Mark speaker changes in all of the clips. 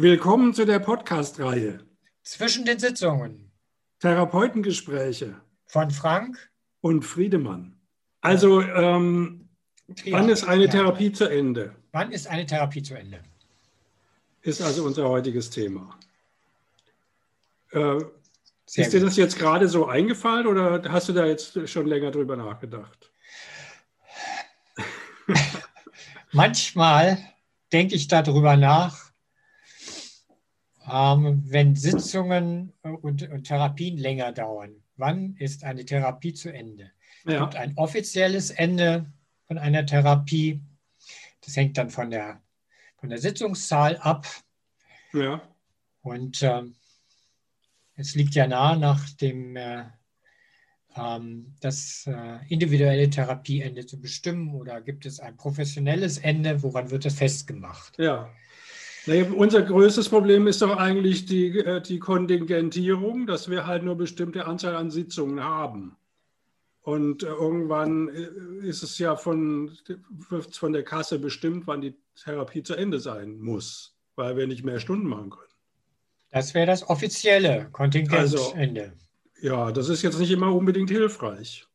Speaker 1: Willkommen zu der Podcast-Reihe
Speaker 2: Zwischen den Sitzungen
Speaker 1: Therapeutengespräche
Speaker 2: von Frank
Speaker 1: und Friedemann. Also, ähm, wann ist eine
Speaker 2: Ja.
Speaker 1: Therapie zu Ende?
Speaker 2: Wann ist eine Therapie zu Ende?
Speaker 1: Ist also unser heutiges Thema. Äh, ist dir das jetzt gerade so eingefallen oder hast du da jetzt schon länger drüber nachgedacht?
Speaker 2: Manchmal denke ich darüber nach, wenn Sitzungen und, und Therapien länger dauern. Wann ist eine Therapie zu Ende? Es
Speaker 1: Ja,
Speaker 2: gibt ein offizielles Ende von einer Therapie. Das hängt dann von der, von der Sitzungszahl ab.
Speaker 1: ja,
Speaker 2: Und ähm, es liegt ja nahe, nach dem äh, ähm, das äh, individuelle Therapieende zu bestimmen oder gibt es ein professionelles Ende, woran wird das festgemacht?
Speaker 1: ja. Naja, unser größtes Problem ist doch eigentlich die, äh, die Kontingentierung, dass wir halt nur bestimmte Anzahl an Sitzungen haben. Und äh, irgendwann äh, ist es ja von, von der Kasse bestimmt, wann die Therapie zu Ende sein muss, weil wir nicht mehr Stunden machen können.
Speaker 2: Das wäre das offizielle
Speaker 1: Also-
Speaker 2: Kontingentende.
Speaker 1: Ja, das ist jetzt nicht immer unbedingt hilfreich.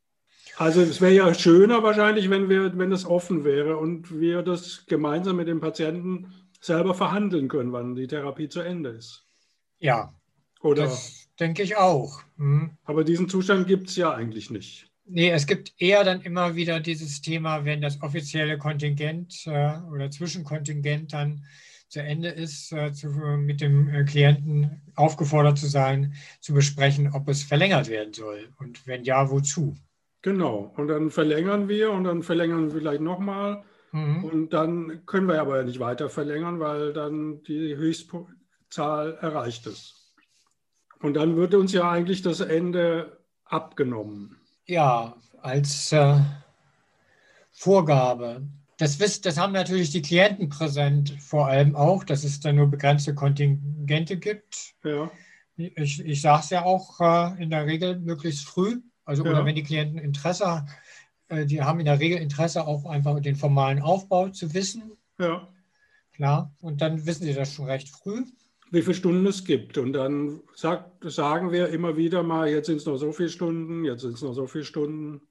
Speaker 1: Also es wäre ja schöner wahrscheinlich, wenn wir, wenn es offen wäre und wir das gemeinsam mit dem Patienten selber verhandeln können, wann die Therapie zu Ende ist.
Speaker 2: Ja,
Speaker 1: Oder,
Speaker 2: das denke ich auch. Hm.
Speaker 1: aber diesen Zustand gibt es ja eigentlich nicht.
Speaker 2: Nee, es gibt eher dann immer wieder dieses Thema, wenn das offizielle Kontingent äh, oder Zwischenkontingent dann zu Ende ist, äh, zu, mit dem äh, Klienten aufgefordert zu sein, zu besprechen, ob es verlängert werden soll und wenn ja, wozu.
Speaker 1: Genau. Und dann verlängern wir und dann verlängern wir vielleicht nochmal.
Speaker 2: Mhm.
Speaker 1: Und dann können wir aber nicht weiter verlängern, weil dann die Höchstzahl erreicht ist. Und dann wird uns ja eigentlich das Ende abgenommen.
Speaker 2: Ja, als äh, Vorgabe. Das, wiss, das haben natürlich die Klienten präsent, vor allem auch, dass es da nur begrenzte Kontingente gibt.
Speaker 1: Ja,
Speaker 2: Ich, ich sage es ja auch äh, in der Regel möglichst früh. Also,
Speaker 1: Ja.
Speaker 2: oder wenn die Klienten Interesse, äh, die haben in der Regel Interesse, auch einfach den formalen Aufbau zu wissen.
Speaker 1: ja.
Speaker 2: Klar. Und dann wissen sie das schon recht früh.
Speaker 1: Wie viele Stunden es gibt. Und dann sagt, sagen wir immer wieder mal, jetzt sind es noch so viele Stunden, jetzt sind es noch so viele Stunden.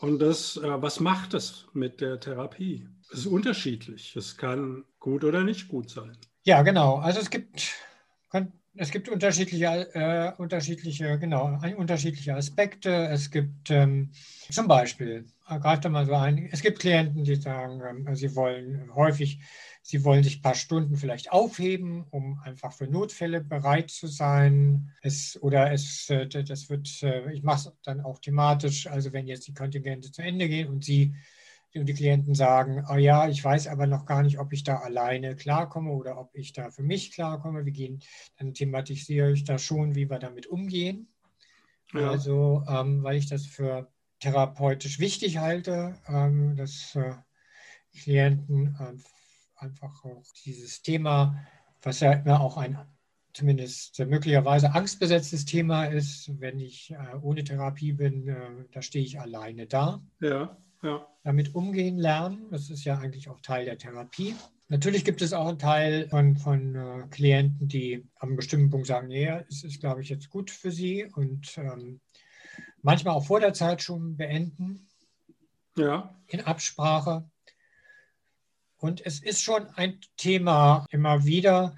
Speaker 1: Und das, äh, was macht das mit der Therapie? Es ist unterschiedlich. Es kann gut oder nicht gut sein.
Speaker 2: Ja, genau. Also es gibt, es gibt unterschiedliche, äh, unterschiedliche, genau, unterschiedliche Aspekte. Es gibt ähm, zum Beispiel, äh, da mal so ein, es gibt Klienten, die sagen, ähm, sie wollen häufig, sie wollen sich ein paar Stunden vielleicht aufheben, um einfach für Notfälle bereit zu sein. Es, oder es, äh, das wird, äh, ich mache es dann auch thematisch, also wenn jetzt die Kontingente zu Ende gehen und sie und die Klienten sagen, oh ja, ich weiß aber noch gar nicht, ob ich da alleine klarkomme oder ob ich da für mich klarkomme. Wir gehen, dann thematisiere ich da schon, wie wir damit umgehen.
Speaker 1: Ja.
Speaker 2: Also, ähm, weil ich das für therapeutisch wichtig halte, ähm, dass äh, Klienten ähm, einfach auch dieses Thema, was ja immer auch ein zumindest möglicherweise angstbesetztes Thema ist, wenn ich äh, ohne Therapie bin, äh, da stehe ich alleine da
Speaker 1: Ja, ja,
Speaker 2: damit umgehen lernen. Das ist ja eigentlich auch Teil der Therapie. Natürlich gibt es auch einen Teil von, von äh, Klienten, die einem bestimmten Punkt sagen, nee, es ist, glaube ich, jetzt gut für sie und ähm, manchmal auch vor der Zeit schon beenden
Speaker 1: ja,
Speaker 2: in Absprache. Und es ist schon ein Thema immer wieder,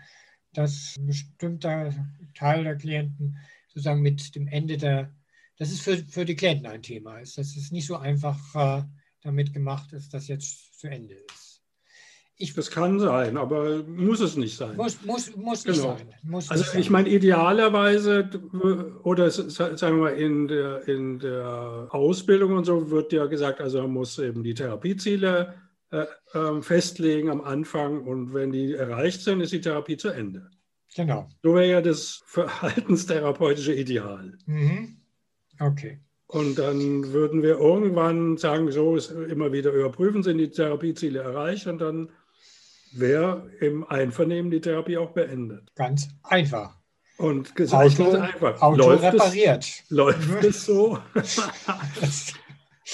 Speaker 2: dass ein bestimmter Teil der Klienten sozusagen mit dem Ende der, dass es für, für die Klienten ein Thema ist, dass es nicht so einfach äh, damit gemacht ist, dass jetzt zu Ende ist. Ich
Speaker 1: das kann sein, aber muss es nicht sein.
Speaker 2: muss, muss, muss nicht
Speaker 1: Genau.
Speaker 2: sein. Muss
Speaker 1: Also
Speaker 2: nicht sein.
Speaker 1: ich meine, idealerweise oder sagen wir mal in der, in der Ausbildung und so wird ja gesagt, also man muss eben die Therapieziele äh, ähm, festlegen am Anfang und wenn die erreicht sind, ist die Therapie zu Ende.
Speaker 2: Genau.
Speaker 1: So wäre ja das verhaltenstherapeutische Ideal.
Speaker 2: Mhm. Okay.
Speaker 1: Und dann würden wir irgendwann sagen, so ist immer wieder überprüfen, sind die Therapieziele erreicht und dann wäre im Einvernehmen die Therapie auch beendet.
Speaker 2: Ganz einfach.
Speaker 1: Und gesagt
Speaker 2: Auto,
Speaker 1: einfach.
Speaker 2: Auto
Speaker 1: läuft es,
Speaker 2: repariert.
Speaker 1: läuft es so?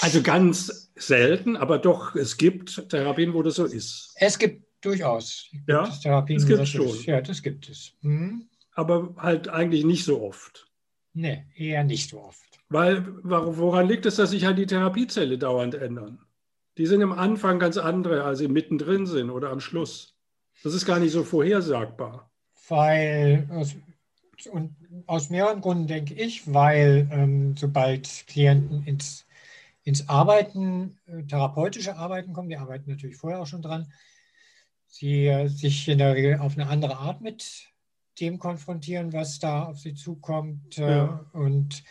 Speaker 1: Also ganz selten, aber doch, es gibt Therapien, wo das so ist.
Speaker 2: Es gibt durchaus.
Speaker 1: Gibt ja,
Speaker 2: es Therapien,
Speaker 1: das gibt es schon.
Speaker 2: Ja, das gibt es. Hm?
Speaker 1: Aber halt eigentlich nicht so oft.
Speaker 2: Nee, eher nicht so oft.
Speaker 1: Weil, woran liegt es, dass sich halt die Therapiezelle dauernd ändern? Die sind am Anfang ganz andere, als sie mittendrin sind oder am Schluss. Das ist gar nicht so vorhersagbar.
Speaker 2: Weil, aus, und aus mehreren Gründen denke ich, weil ähm, sobald Klienten ins, ins Arbeiten, äh, therapeutische Arbeiten kommen, die arbeiten natürlich vorher auch schon dran, sie äh, sich in der Regel auf eine andere Art mit dem konfrontieren, was da auf sie zukommt äh, ja. und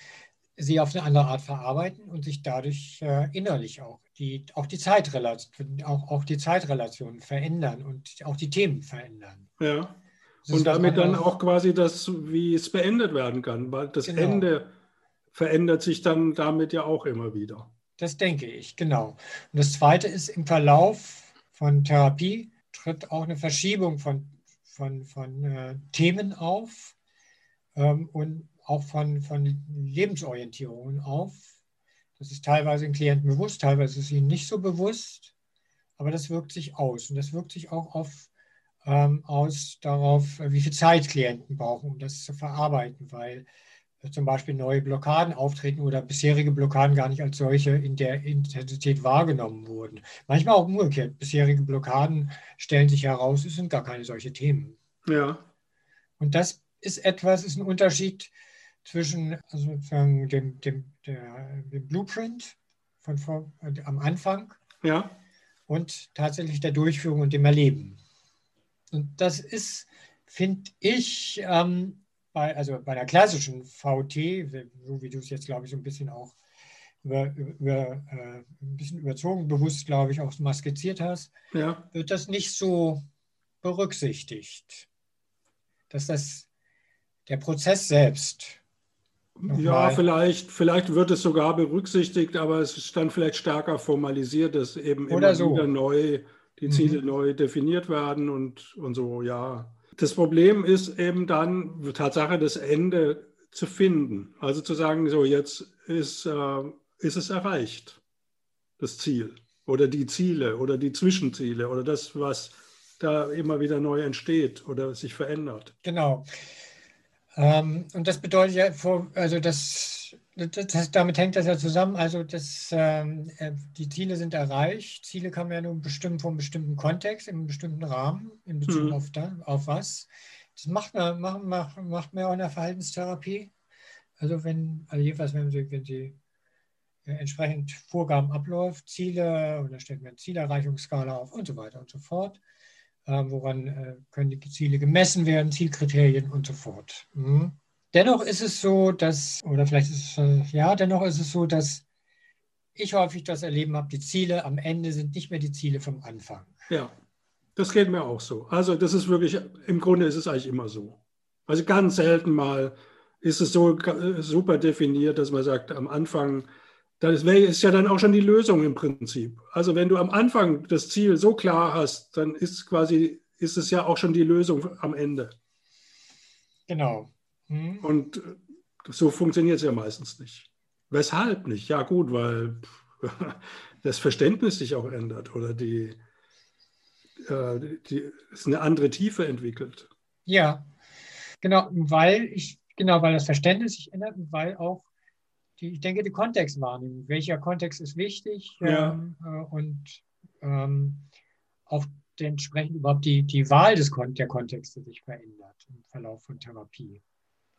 Speaker 2: sie auf eine andere Art verarbeiten und sich dadurch äh, innerlich auch die, auch, die Zeitrelation, auch, auch die Zeitrelationen verändern und auch die Themen verändern.
Speaker 1: Ja. Und damit dann auch quasi das, wie es beendet werden kann, weil das genau. Ende verändert sich dann damit ja auch immer wieder.
Speaker 2: Das denke ich, genau. Und das Zweite ist, im Verlauf von Therapie tritt auch eine Verschiebung von, von, von äh, Themen auf ähm, und auch von, von Lebensorientierungen auf. Das ist teilweise den Klienten bewusst, teilweise ist es ihnen nicht so bewusst, aber das wirkt sich aus. Und das wirkt sich auch auf, ähm, aus darauf, wie viel Zeit Klienten brauchen, um das zu verarbeiten, weil äh, zum Beispiel neue Blockaden auftreten oder bisherige Blockaden gar nicht als solche in der Intensität wahrgenommen wurden. Manchmal auch umgekehrt. Bisherige Blockaden stellen sich heraus, es sind gar keine solche Themen.
Speaker 1: Ja.
Speaker 2: Und das ist etwas, ist ein Unterschied zwischen also dem, dem, der, dem Blueprint von vor, äh, am Anfang
Speaker 1: ja.
Speaker 2: und tatsächlich der Durchführung und dem Erleben. Und das ist, finde ich, ähm, bei, also bei der klassischen VT, so wie du es jetzt, glaube ich, so ein bisschen auch über, über äh, ein bisschen überzogen, bewusst, glaube ich, auch mal skizziert hast,
Speaker 1: ja.
Speaker 2: wird das nicht so berücksichtigt. Dass das der Prozess selbst
Speaker 1: ja, vielleicht, vielleicht wird es sogar berücksichtigt, aber es ist dann vielleicht stärker formalisiert, dass eben
Speaker 2: Oder immer so.
Speaker 1: wieder neu die Ziele mhm. neu definiert werden und, und so, ja. Das Problem ist eben dann Tatsache, das Ende zu finden. Also zu sagen, so jetzt ist, äh, ist es erreicht, das Ziel oder die Ziele oder die Zwischenziele oder das, was da immer wieder neu entsteht oder sich verändert.
Speaker 2: Genau. Ähm, und das bedeutet ja, also das, das, damit hängt das ja zusammen, also das, ähm, äh, die Ziele sind erreicht. Ziele kann man ja nur bestimmen vom bestimmten Kontext, in einem bestimmten Rahmen, in Bezug mhm. auf, da, auf was. Das macht man, macht, macht, macht man auch in der Verhaltenstherapie. Also wenn, also jedenfalls wenn Sie, wenn Sie äh, entsprechend Vorgaben abläuft, Ziele, und dann stellt man Zielerreichungsskala auf und so weiter und so fort. Ähm, woran äh, können die Ziele gemessen werden, Zielkriterien und so fort. Mhm. Dennoch ist es so, dass, oder vielleicht ist es, äh, ja, dennoch ist es so, dass ich häufig das Erleben habe, die Ziele am Ende sind nicht mehr die Ziele vom Anfang.
Speaker 1: Ja, das geht mir auch so. Also das ist wirklich, im Grunde ist es eigentlich immer so. Also ganz selten mal ist es so äh, super definiert, dass man sagt, am Anfang das ist ja dann auch schon die Lösung im Prinzip. Also wenn du am Anfang das Ziel so klar hast, dann ist quasi, ist es ja auch schon die Lösung am Ende.
Speaker 2: Genau.
Speaker 1: Mhm. Und so funktioniert es ja meistens nicht. Weshalb nicht? Ja gut, weil das Verständnis sich auch ändert oder die, äh, die es eine andere Tiefe entwickelt.
Speaker 2: Ja, genau, weil ich, genau, weil das Verständnis sich ändert und weil auch die, ich denke, die Kontextwahrnehmung. Welcher Kontext ist wichtig
Speaker 1: ja.
Speaker 2: ähm, äh, und ähm, auch entsprechend überhaupt die, die Wahl des Kon der Kontexte sich verändert im Verlauf von Therapie.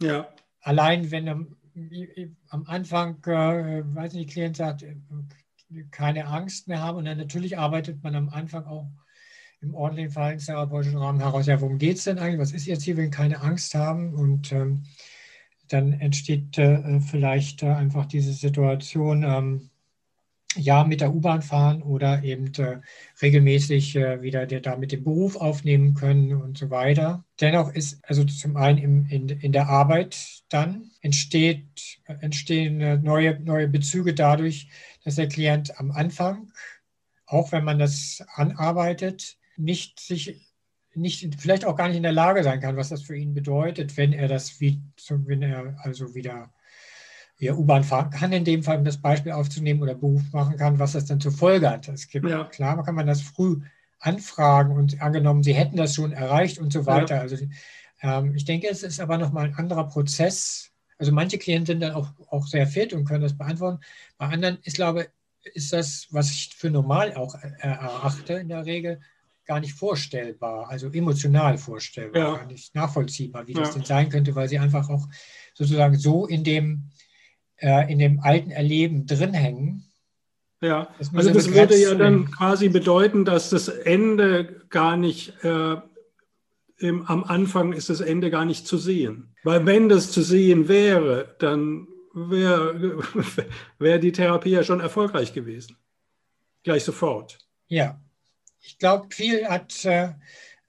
Speaker 1: Ja.
Speaker 2: Allein wenn am, am Anfang, äh, weiß nicht, die Klient sagt, äh, keine Angst mehr haben und dann natürlich arbeitet man am Anfang auch im ordentlichen verhaltenstherapeutischen Rahmen heraus, ja, worum geht es denn eigentlich? Was ist jetzt hier, wenn keine Angst haben? Und ähm, dann entsteht äh, vielleicht äh, einfach diese Situation, ähm, ja, mit der U-Bahn fahren oder eben äh, regelmäßig äh, wieder der, da mit dem Beruf aufnehmen können und so weiter. Dennoch ist also zum einen im, in, in der Arbeit dann entsteht, entstehen äh, neue, neue Bezüge dadurch, dass der Klient am Anfang, auch wenn man das anarbeitet, nicht sich nicht, vielleicht auch gar nicht in der Lage sein kann, was das für ihn bedeutet, wenn er das wie, wenn er also wieder ja, U-Bahn fahren kann, in dem Fall, um das Beispiel aufzunehmen oder Beruf machen kann, was das dann zur Folge hat. Es gibt, ja. klar kann man das früh anfragen und angenommen, sie hätten das schon erreicht und so weiter. Ja. Also ähm, ich denke, es ist aber nochmal ein anderer Prozess. Also manche Klienten sind dann auch, auch sehr fit und können das beantworten. Bei anderen ist, glaube ist das, was ich für normal auch äh, erachte, in der Regel gar nicht vorstellbar, also emotional vorstellbar, ja. gar nicht nachvollziehbar, wie ja. das denn sein könnte, weil sie einfach auch sozusagen so in dem, äh, in dem alten Erleben drin hängen.
Speaker 1: Ja, also das würde ja dann quasi bedeuten, dass das Ende gar nicht, äh, im, am Anfang ist das Ende gar nicht zu sehen. Weil wenn das zu sehen wäre, dann wäre wär die Therapie ja schon erfolgreich gewesen. Gleich sofort.
Speaker 2: Ja, ich glaube, viel hat, äh,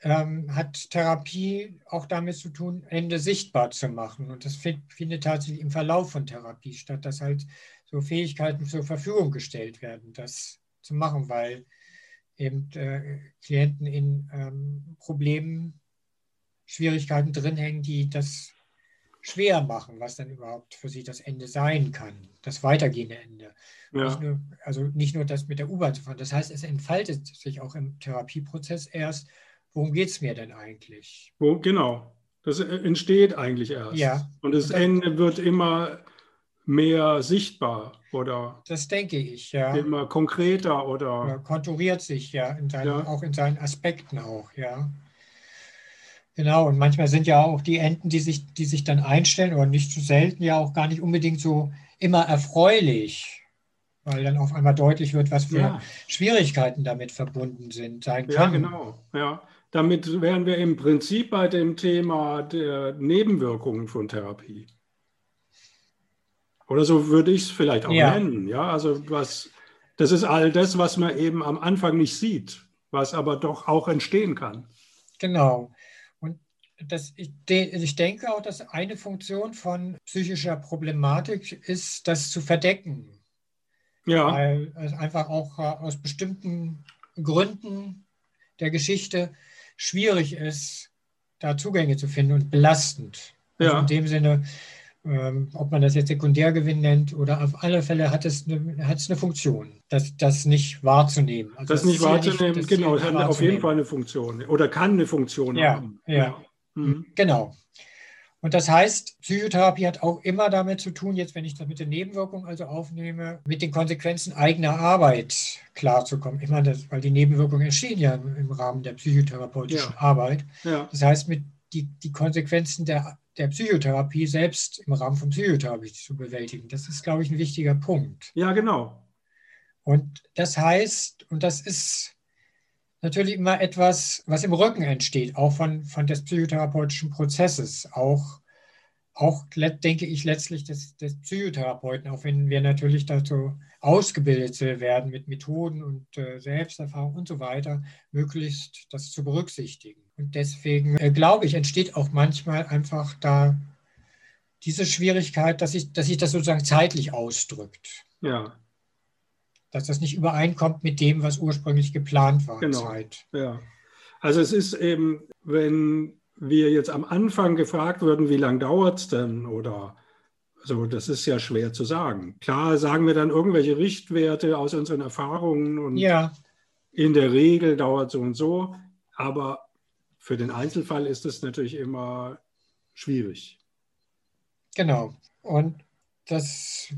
Speaker 2: ähm, hat Therapie auch damit zu tun, Ende sichtbar zu machen. Und das find, findet tatsächlich im Verlauf von Therapie statt, dass halt so Fähigkeiten zur Verfügung gestellt werden, das zu machen, weil eben äh, Klienten in ähm, Problemen, Schwierigkeiten drin hängen, die das schwer machen, was dann überhaupt für sie das Ende sein kann, das weitergehende Ende. Ja. Nicht nur, also nicht nur das mit der U-Bahn zu fahren. Das heißt, es entfaltet sich auch im Therapieprozess erst, worum geht es mir denn eigentlich?
Speaker 1: Wo, genau, das entsteht eigentlich erst.
Speaker 2: Ja.
Speaker 1: Und das Und dann, Ende wird immer mehr sichtbar oder
Speaker 2: das denke ich, ja.
Speaker 1: Immer konkreter oder, oder
Speaker 2: konturiert sich ja, in seinen, ja. auch in seinen Aspekten auch, ja. Genau, und manchmal sind ja auch die Enten, die sich, die sich dann einstellen, oder nicht zu selten ja auch gar nicht unbedingt so immer erfreulich, weil dann auf einmal deutlich wird, was für ja. Schwierigkeiten damit verbunden sind.
Speaker 1: Sein ja, genau. Ja. Damit wären wir im Prinzip bei dem Thema der Nebenwirkungen von Therapie. Oder so würde ich es vielleicht auch ja. nennen. Ja, also was, das ist all das, was man eben am Anfang nicht sieht, was aber doch auch entstehen kann.
Speaker 2: Genau das, ich, ich denke auch, dass eine Funktion von psychischer Problematik ist, das zu verdecken. Ja. Weil es einfach auch äh, aus bestimmten Gründen der Geschichte schwierig ist, da Zugänge zu finden und belastend. Also ja. in dem Sinne, ähm, ob man das jetzt Sekundärgewinn nennt oder auf alle Fälle hat es eine, hat es eine Funktion, das, das nicht wahrzunehmen.
Speaker 1: Also das, das nicht wahrzunehmen, nicht, das genau, es hat auf jeden Fall eine Funktion oder kann eine Funktion
Speaker 2: ja,
Speaker 1: haben.
Speaker 2: Ja, ja. Mhm. Genau. Und das heißt, Psychotherapie hat auch immer damit zu tun, jetzt wenn ich das mit den Nebenwirkungen also aufnehme, mit den Konsequenzen eigener Arbeit klarzukommen. Ich meine, das, weil die Nebenwirkungen entstehen ja im, Rahmen der psychotherapeutischen ja. Arbeit. Ja. Das heißt, mit die, die Konsequenzen der, der Psychotherapie selbst im Rahmen von Psychotherapie zu bewältigen. Das ist, glaube ich, ein wichtiger Punkt.
Speaker 1: Ja, genau.
Speaker 2: Und das heißt, und das ist natürlich immer etwas, was im Rücken entsteht, auch von, von des psychotherapeutischen Prozesses, auch, auch denke ich letztlich des, des Psychotherapeuten, auch wenn wir natürlich dazu ausgebildet werden mit Methoden und äh, Selbsterfahrung und so weiter, möglichst das zu berücksichtigen. Und deswegen äh, glaube ich, entsteht auch manchmal einfach da diese Schwierigkeit, dass sich dass ich das sozusagen zeitlich ausdrückt.
Speaker 1: Ja
Speaker 2: dass das nicht übereinkommt mit dem, was ursprünglich geplant war.
Speaker 1: Genau. Zeit. Ja. Also es ist eben, wenn wir jetzt am Anfang gefragt würden, wie lange dauert es denn oder also das ist ja schwer zu sagen. Klar sagen wir dann irgendwelche Richtwerte aus unseren Erfahrungen und
Speaker 2: ja.
Speaker 1: in der Regel dauert so und so, aber für den Einzelfall ist es natürlich immer schwierig.
Speaker 2: Genau. Und das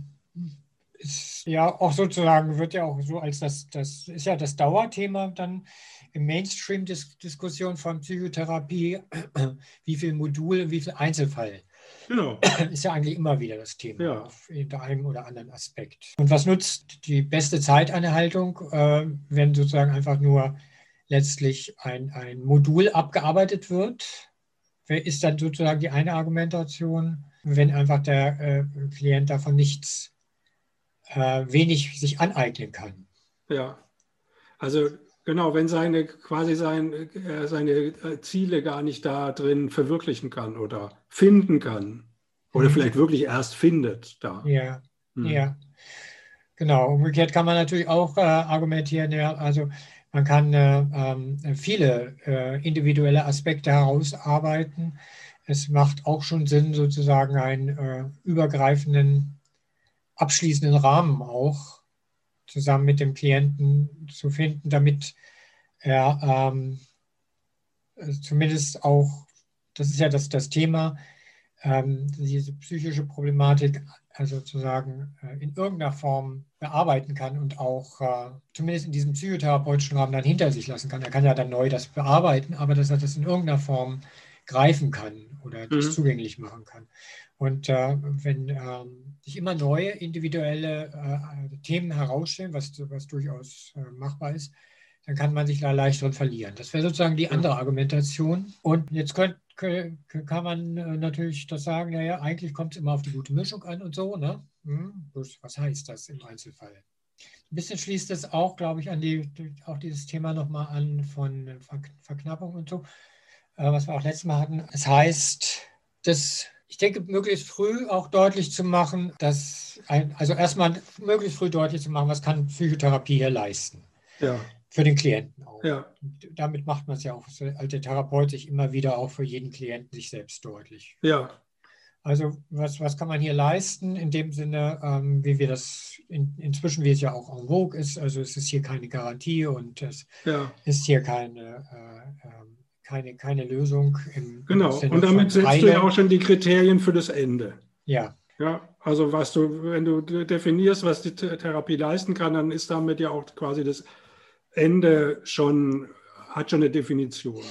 Speaker 2: ist ja auch sozusagen, wird ja auch so als das, das ist ja das Dauerthema dann im Mainstream-Diskussion von Psychotherapie, wie viel Modul, wie viel Einzelfall.
Speaker 1: Genau.
Speaker 2: Ist ja eigentlich immer wieder das Thema
Speaker 1: ja.
Speaker 2: in einem oder anderen Aspekt. Und was nutzt die beste Zeiteinhaltung, äh, wenn sozusagen einfach nur letztlich ein, ein Modul abgearbeitet wird? Ist dann sozusagen die eine Argumentation, wenn einfach der äh, Klient davon nichts äh, wenig sich aneignen kann.
Speaker 1: Ja, also genau, wenn seine quasi sein, äh, seine äh, Ziele gar nicht da drin verwirklichen kann oder finden kann oder mhm. vielleicht wirklich erst findet da.
Speaker 2: Ja, mhm. ja. Genau, umgekehrt kann man natürlich auch äh, argumentieren, ja, also man kann äh, äh, viele äh, individuelle Aspekte herausarbeiten. Es macht auch schon Sinn, sozusagen einen übergreifenden abschließenden Rahmen auch zusammen mit dem Klienten zu finden, damit er ähm, zumindest auch, das ist ja das, das Thema, ähm, diese psychische Problematik also sozusagen äh, in irgendeiner Form bearbeiten kann und auch äh, zumindest in diesem psychotherapeutischen Rahmen dann hinter sich lassen kann. Er kann ja dann neu das bearbeiten, aber dass er das in irgendeiner Form greifen kann oder mhm. das zugänglich machen kann. Und äh, wenn ähm, sich immer neue individuelle äh, Themen herausstellen, was, was durchaus äh, machbar ist, dann kann man sich da leicht drin verlieren. Das wäre sozusagen die andere Argumentation. Und jetzt könnt, kann man äh, natürlich das sagen, naja, eigentlich kommt es immer auf die gute Mischung an und so. Ne? Hm, was heißt das im Einzelfall? Ein bisschen schließt es auch, glaube ich, an die, auch dieses Thema nochmal an von Verknappung und so, äh, was wir auch letztes Mal hatten. Es heißt, dass ich denke, möglichst früh auch deutlich zu machen, dass, ein, also erstmal möglichst früh deutlich zu machen, was kann Psychotherapie hier leisten. Ja für den Klienten auch. Ja. Damit macht man es ja auch als der Therapeut sich immer wieder auch für jeden Klienten sich selbst deutlich.
Speaker 1: Ja.
Speaker 2: Also was, was kann man hier leisten in dem Sinne, ähm, wie wir das in, inzwischen, wie es ja auch en vogue ist, also es ist hier keine Garantie und es ja. ist hier keine, äh, ähm, keine, keine Lösung.
Speaker 1: Im, genau, im und damit setzt du ja auch schon die Kriterien für das Ende.
Speaker 2: Ja.
Speaker 1: Ja, also was du, wenn du definierst, was die Therapie leisten kann, dann ist damit ja auch quasi das Ende schon, hat schon eine Definition.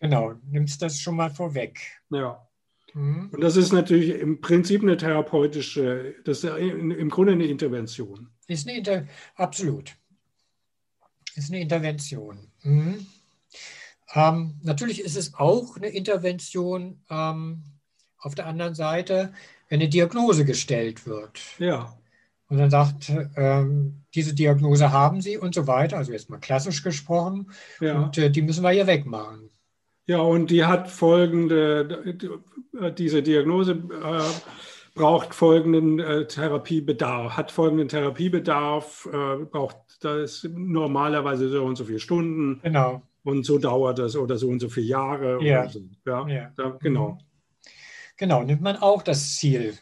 Speaker 2: Genau, nimmst das schon mal vorweg.
Speaker 1: Ja. Mhm. Und das ist natürlich im Prinzip eine therapeutische, das ist im Grunde eine Intervention.
Speaker 2: Ist eine Inter absolut. Ist eine Intervention. Mhm. Ähm, natürlich ist es auch eine Intervention ähm, auf der anderen Seite, wenn eine Diagnose gestellt wird.
Speaker 1: Ja.
Speaker 2: Und dann sagt, ähm, diese Diagnose haben Sie und so weiter, also jetzt mal klassisch gesprochen, ja. und äh, die müssen wir hier wegmachen.
Speaker 1: Ja, und die hat folgende, diese Diagnose äh, braucht folgenden äh, Therapiebedarf, hat folgenden Therapiebedarf, äh, braucht das normalerweise so und so viele Stunden.
Speaker 2: Genau.
Speaker 1: Und so dauert das oder so und so viele Jahre.
Speaker 2: Ja,
Speaker 1: so.
Speaker 2: ja. ja.
Speaker 1: Da, genau.
Speaker 2: Genau, nimmt man auch das Ziel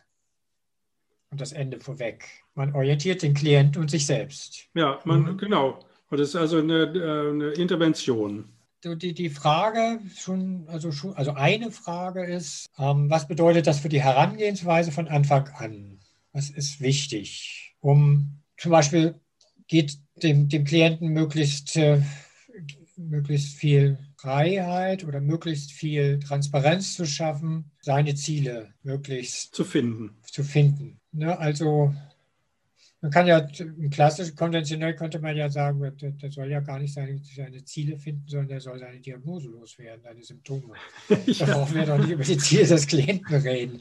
Speaker 2: und das Ende vorweg. Man orientiert den Klienten und sich selbst.
Speaker 1: Ja, man, mhm. genau. Und das ist also eine, äh, eine Intervention.
Speaker 2: Die, die Frage schon, also schon, also eine Frage ist, ähm, was bedeutet das für die Herangehensweise von Anfang an? Was ist wichtig? Um zum Beispiel geht dem, dem Klienten möglichst, äh, möglichst viel Freiheit oder möglichst viel Transparenz zu schaffen, seine Ziele möglichst
Speaker 1: zu finden.
Speaker 2: Zu finden. Ne, also man kann ja klassisch, konventionell könnte man ja sagen, der, der soll ja gar nicht seine, seine, Ziele finden, sondern der soll seine Diagnose loswerden, seine Symptome. ja. Da brauchen wir doch nicht über die Ziele des Klienten reden.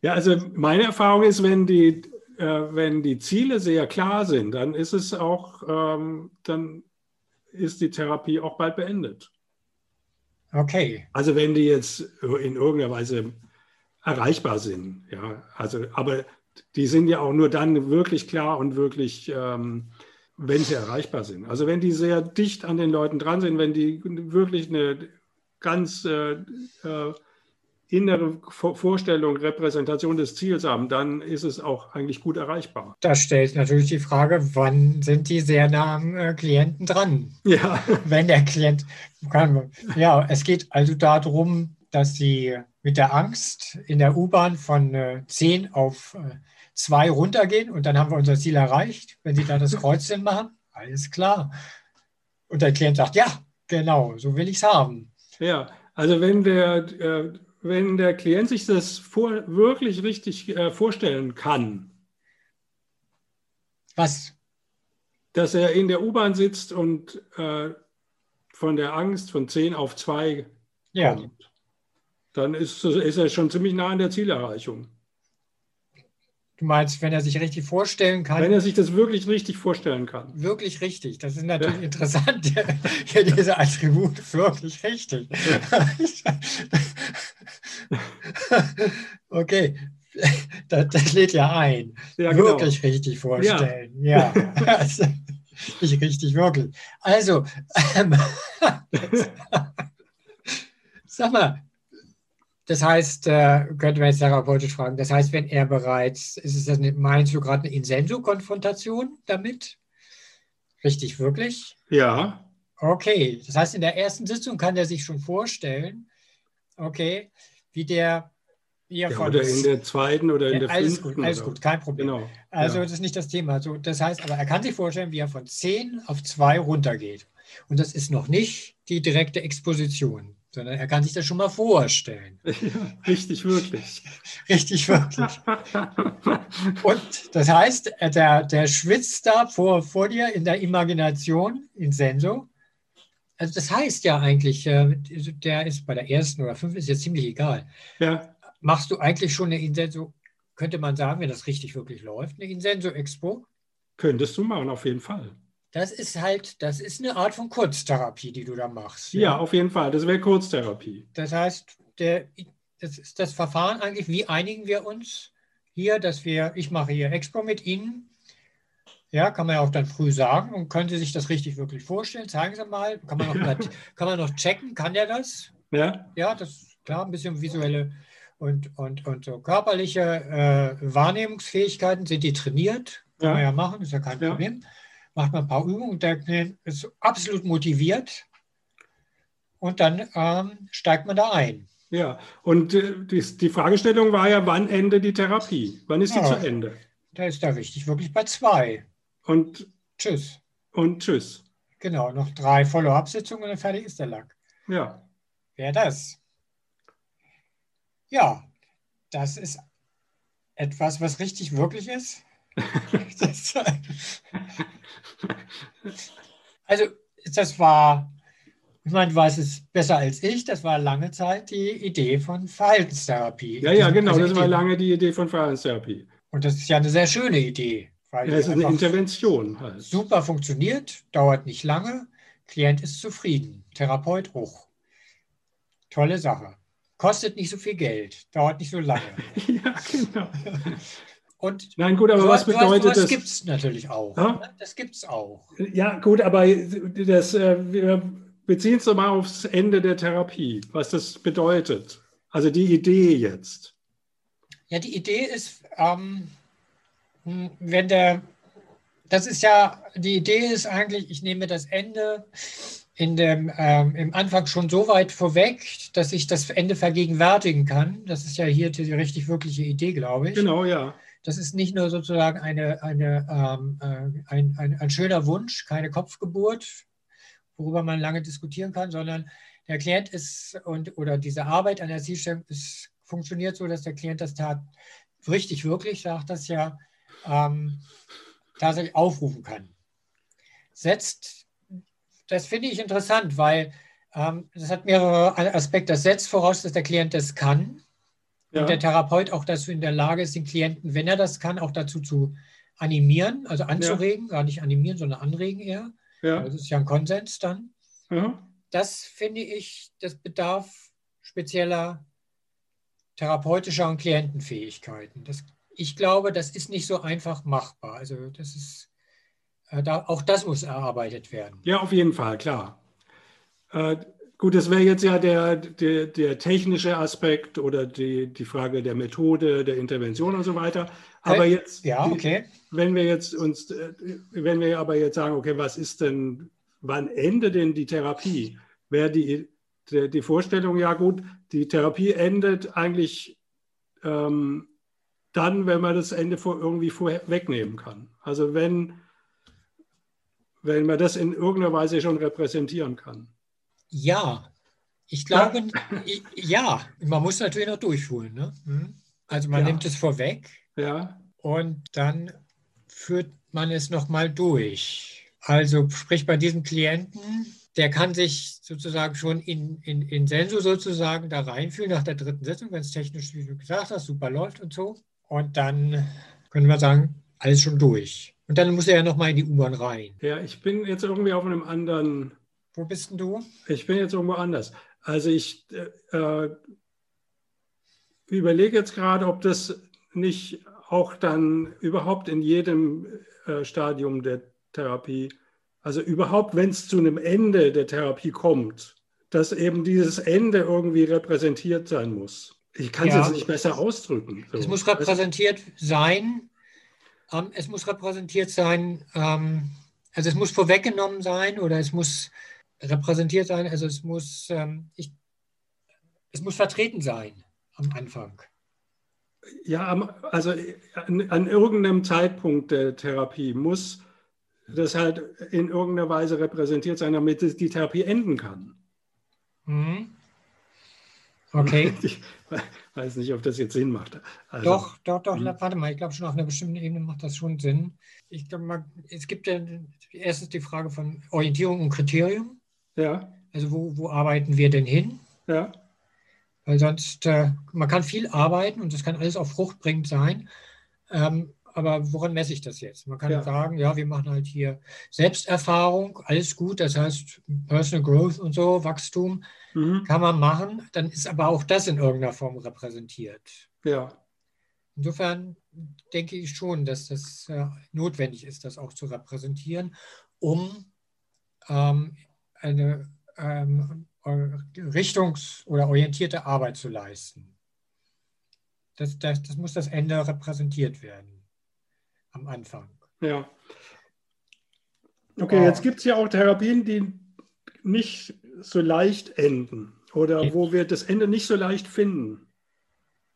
Speaker 1: Ja, also meine Erfahrung ist, wenn die, äh, wenn die Ziele sehr klar sind, dann ist es auch, ähm, dann ist die Therapie auch bald beendet.
Speaker 2: Okay.
Speaker 1: Also wenn die jetzt in irgendeiner Weise erreichbar sind, ja, also aber die sind ja auch nur dann wirklich klar und wirklich, ähm, wenn sie erreichbar sind. Also wenn die sehr dicht an den Leuten dran sind, wenn die wirklich eine ganz äh, äh, innere Vorstellung, Repräsentation des Ziels haben, dann ist es auch eigentlich gut erreichbar.
Speaker 2: Das stellt natürlich die Frage, wann sind die sehr nah am äh, Klienten dran?
Speaker 1: Ja.
Speaker 2: Wenn der Klient kann. Ja, es geht also darum, dass sie mit der Angst in der U-Bahn von äh, 10 auf äh, 2 runtergehen und dann haben wir unser Ziel erreicht. Wenn sie da das Kreuzchen machen, alles klar. Und der Klient sagt, ja, genau, so will ich es haben.
Speaker 1: Ja, also wenn der äh, wenn der Klient sich das vor, wirklich richtig äh, vorstellen kann.
Speaker 2: Was?
Speaker 1: Dass er in der U-Bahn sitzt und äh, von der Angst von 10 auf 2
Speaker 2: ja. kommt,
Speaker 1: dann ist, ist er schon ziemlich nah an der Zielerreichung.
Speaker 2: Du meinst, wenn er sich richtig vorstellen kann?
Speaker 1: Wenn er sich das wirklich richtig vorstellen kann.
Speaker 2: Wirklich richtig. Das ist natürlich ja. interessant. Ja, diese Attribut wirklich richtig. okay, das, das, lädt ja ein. Ja, genau. wirklich richtig vorstellen. Ja. ja. nicht richtig, wirklich. Also, ähm, sag mal, das heißt, äh, könnte man jetzt therapeutisch fragen, das heißt, wenn er bereits, ist es das, meinst du gerade eine Insenso-Konfrontation damit? Richtig, wirklich?
Speaker 1: Ja.
Speaker 2: Okay, das heißt, in der ersten Sitzung kann er sich schon vorstellen, okay, wie der
Speaker 1: ja, oder in der zweiten oder in der
Speaker 2: alles
Speaker 1: fünften.
Speaker 2: Gut, alles gut, kein Problem.
Speaker 1: Genau.
Speaker 2: Also
Speaker 1: ja.
Speaker 2: das ist nicht das Thema. Also, das heißt, aber er kann sich vorstellen, wie er von 10 auf 2 runtergeht. Und das ist noch nicht die direkte Exposition, sondern er kann sich das schon mal vorstellen.
Speaker 1: Ja, richtig, wirklich.
Speaker 2: richtig, wirklich. Und das heißt, der, der schwitzt da vor, vor dir in der Imagination, in Senso. Also das heißt ja eigentlich, äh, der ist bei der ersten oder fünften, ist jetzt ziemlich egal.
Speaker 1: Ja
Speaker 2: machst du eigentlich schon eine Insenso, könnte man sagen, wenn das richtig wirklich läuft, eine Insenso-Expo?
Speaker 1: Könntest du machen, auf jeden Fall.
Speaker 2: Das ist halt, das ist eine Art von Kurztherapie, die du da machst.
Speaker 1: Ja, ja auf jeden Fall. Das wäre Kurztherapie.
Speaker 2: Das heißt, der, das ist das Verfahren eigentlich, wie einigen wir uns hier, dass wir, ich mache hier Expo mit Ihnen. Ja, kann man ja auch dann früh sagen und können Sie sich das richtig wirklich vorstellen? Zeigen Sie mal. Kann man noch, ja. kann man noch checken? Kann der das?
Speaker 1: Ja.
Speaker 2: Ja, das ist klar, ein bisschen visuelle und, und, und so körperliche äh, Wahrnehmungsfähigkeiten, sind die trainiert? Kann ja. man ja machen, ist ja kein ja. Problem. Macht man ein paar Übungen und der ist absolut motiviert und dann ähm, steigt man da ein.
Speaker 1: Ja, und äh, die, die, Fragestellung war ja, wann endet die Therapie? Wann ist ja, zu Ende?
Speaker 2: Da ist da richtig wirklich bei zwei.
Speaker 1: Und
Speaker 2: tschüss.
Speaker 1: Und tschüss.
Speaker 2: Genau, noch drei Follow-up-Sitzungen und dann fertig ist der Lack.
Speaker 1: Ja.
Speaker 2: Wer das? Ja, das ist etwas, was richtig wirklich ist. also, das war, ich meine, du weißt es besser als ich, das war lange Zeit die Idee von Verhaltenstherapie.
Speaker 1: Ja, ja, genau, also das war lange die Idee von Verhaltenstherapie.
Speaker 2: Und das ist ja eine sehr schöne Idee.
Speaker 1: Weil ja, es ist eine Intervention.
Speaker 2: Halt. Super funktioniert, dauert nicht lange, Klient ist zufrieden, Therapeut hoch. Tolle Sache. Kostet nicht so viel Geld, dauert nicht so lange.
Speaker 1: ja, genau.
Speaker 2: Und
Speaker 1: Nein, gut, aber was bedeutet
Speaker 2: das?
Speaker 1: Das
Speaker 2: gibt es natürlich auch. Ja? Ne? Das gibt es auch.
Speaker 1: Ja, gut, aber das, äh, wir beziehen doch mal aufs Ende der Therapie, was das bedeutet. Also die Idee jetzt.
Speaker 2: Ja, die Idee ist, ähm, wenn der, das ist ja, die Idee ist eigentlich, ich nehme das Ende in dem, ähm, im Anfang schon so weit vorweg, dass ich das Ende vergegenwärtigen kann. Das ist ja hier die richtig wirkliche Idee, glaube ich.
Speaker 1: Genau, ja.
Speaker 2: Das ist nicht nur sozusagen eine, eine, ähm, äh, ein, ein, ein schöner Wunsch, keine Kopfgeburt, worüber man lange diskutieren kann, sondern der Klient ist und oder diese Arbeit an der Zielstellung ist, funktioniert so, dass der Klient das tat richtig wirklich, sagt das ja, ähm, tatsächlich aufrufen kann. Setzt das finde ich interessant, weil ähm, das hat mehrere Aspekte. Das setzt voraus, dass der Klient das kann ja. und der Therapeut auch dazu in der Lage ist, den Klienten, wenn er das kann, auch dazu zu animieren, also anzuregen, ja. gar nicht animieren, sondern anregen eher. Ja. Das ist ja ein Konsens dann. Ja. Das finde ich, das bedarf spezieller therapeutischer und Klientenfähigkeiten. Das, ich glaube, das ist nicht so einfach machbar. Also das ist da, auch das muss erarbeitet werden.
Speaker 1: Ja, auf jeden Fall, klar. Äh, gut, das wäre jetzt ja der, der, der, technische Aspekt oder die, die Frage der Methode, der Intervention und so weiter. Aber
Speaker 2: äh,
Speaker 1: jetzt,
Speaker 2: ja, okay.
Speaker 1: wenn wir jetzt uns, äh, wenn wir aber jetzt sagen, okay, was ist denn, wann endet denn die Therapie? Wäre die, die, die Vorstellung, ja gut, die Therapie endet eigentlich ähm, dann, wenn man das Ende vor, irgendwie vorher wegnehmen kann. Also wenn wenn man das in irgendeiner Weise schon repräsentieren kann.
Speaker 2: Ja, ich glaube, ja, ja man muss natürlich noch durchholen. Ne? Hm? Also man ja. nimmt es vorweg
Speaker 1: ja.
Speaker 2: und dann führt man es nochmal durch. Also sprich bei diesem Klienten, der kann sich sozusagen schon in, in, in Senso sozusagen da reinfühlen nach der dritten Sitzung, wenn es technisch, wie du gesagt hast, super läuft und so. Und dann können wir sagen, alles schon durch. Und dann muss er ja nochmal in die U-Bahn rein.
Speaker 1: Ja, ich bin jetzt irgendwie auf einem anderen.
Speaker 2: Wo bist denn du?
Speaker 1: Ich bin jetzt irgendwo anders. Also ich äh, überlege jetzt gerade, ob das nicht auch dann überhaupt in jedem äh, Stadium der Therapie, also überhaupt, wenn es zu einem Ende der Therapie kommt, dass eben dieses Ende irgendwie repräsentiert sein muss. Ich kann es ja. jetzt nicht besser ausdrücken.
Speaker 2: So. Es muss repräsentiert sein, ähm, es muss repräsentiert sein, ähm, also es muss vorweggenommen sein oder es muss repräsentiert sein, also es muss, ähm, ich, es muss vertreten sein am Anfang.
Speaker 1: Ja, also an, an, irgendeinem Zeitpunkt der Therapie muss das halt in irgendeiner Weise repräsentiert sein, damit die Therapie enden kann.
Speaker 2: Mhm. Okay.
Speaker 1: Ich weiß nicht, ob das jetzt Sinn macht.
Speaker 2: Also, doch, doch, doch. Hm. Warte mal, ich glaube schon auf einer bestimmten Ebene macht das schon Sinn. Ich glaube, es gibt ja erstens die Frage von Orientierung und Kriterium.
Speaker 1: Ja.
Speaker 2: Also wo, wo arbeiten wir denn hin?
Speaker 1: Ja.
Speaker 2: Weil sonst, äh, man kann viel arbeiten und das kann alles auch fruchtbringend sein. Ähm, aber woran messe ich das jetzt? Man kann ja. sagen, ja, wir machen halt hier Selbsterfahrung, alles gut, das heißt Personal Growth und so, Wachstum mhm. kann man machen, dann ist aber auch das in irgendeiner Form repräsentiert.
Speaker 1: Ja.
Speaker 2: Insofern denke ich schon, dass das äh, notwendig ist, das auch zu repräsentieren, um ähm, eine ähm, richtungs- oder orientierte Arbeit zu leisten. Das, das, das muss das Ende repräsentiert werden am Anfang.
Speaker 1: Ja. Okay, jetzt gibt es ja auch Therapien, die nicht so leicht enden oder wo wir das Ende nicht so leicht finden.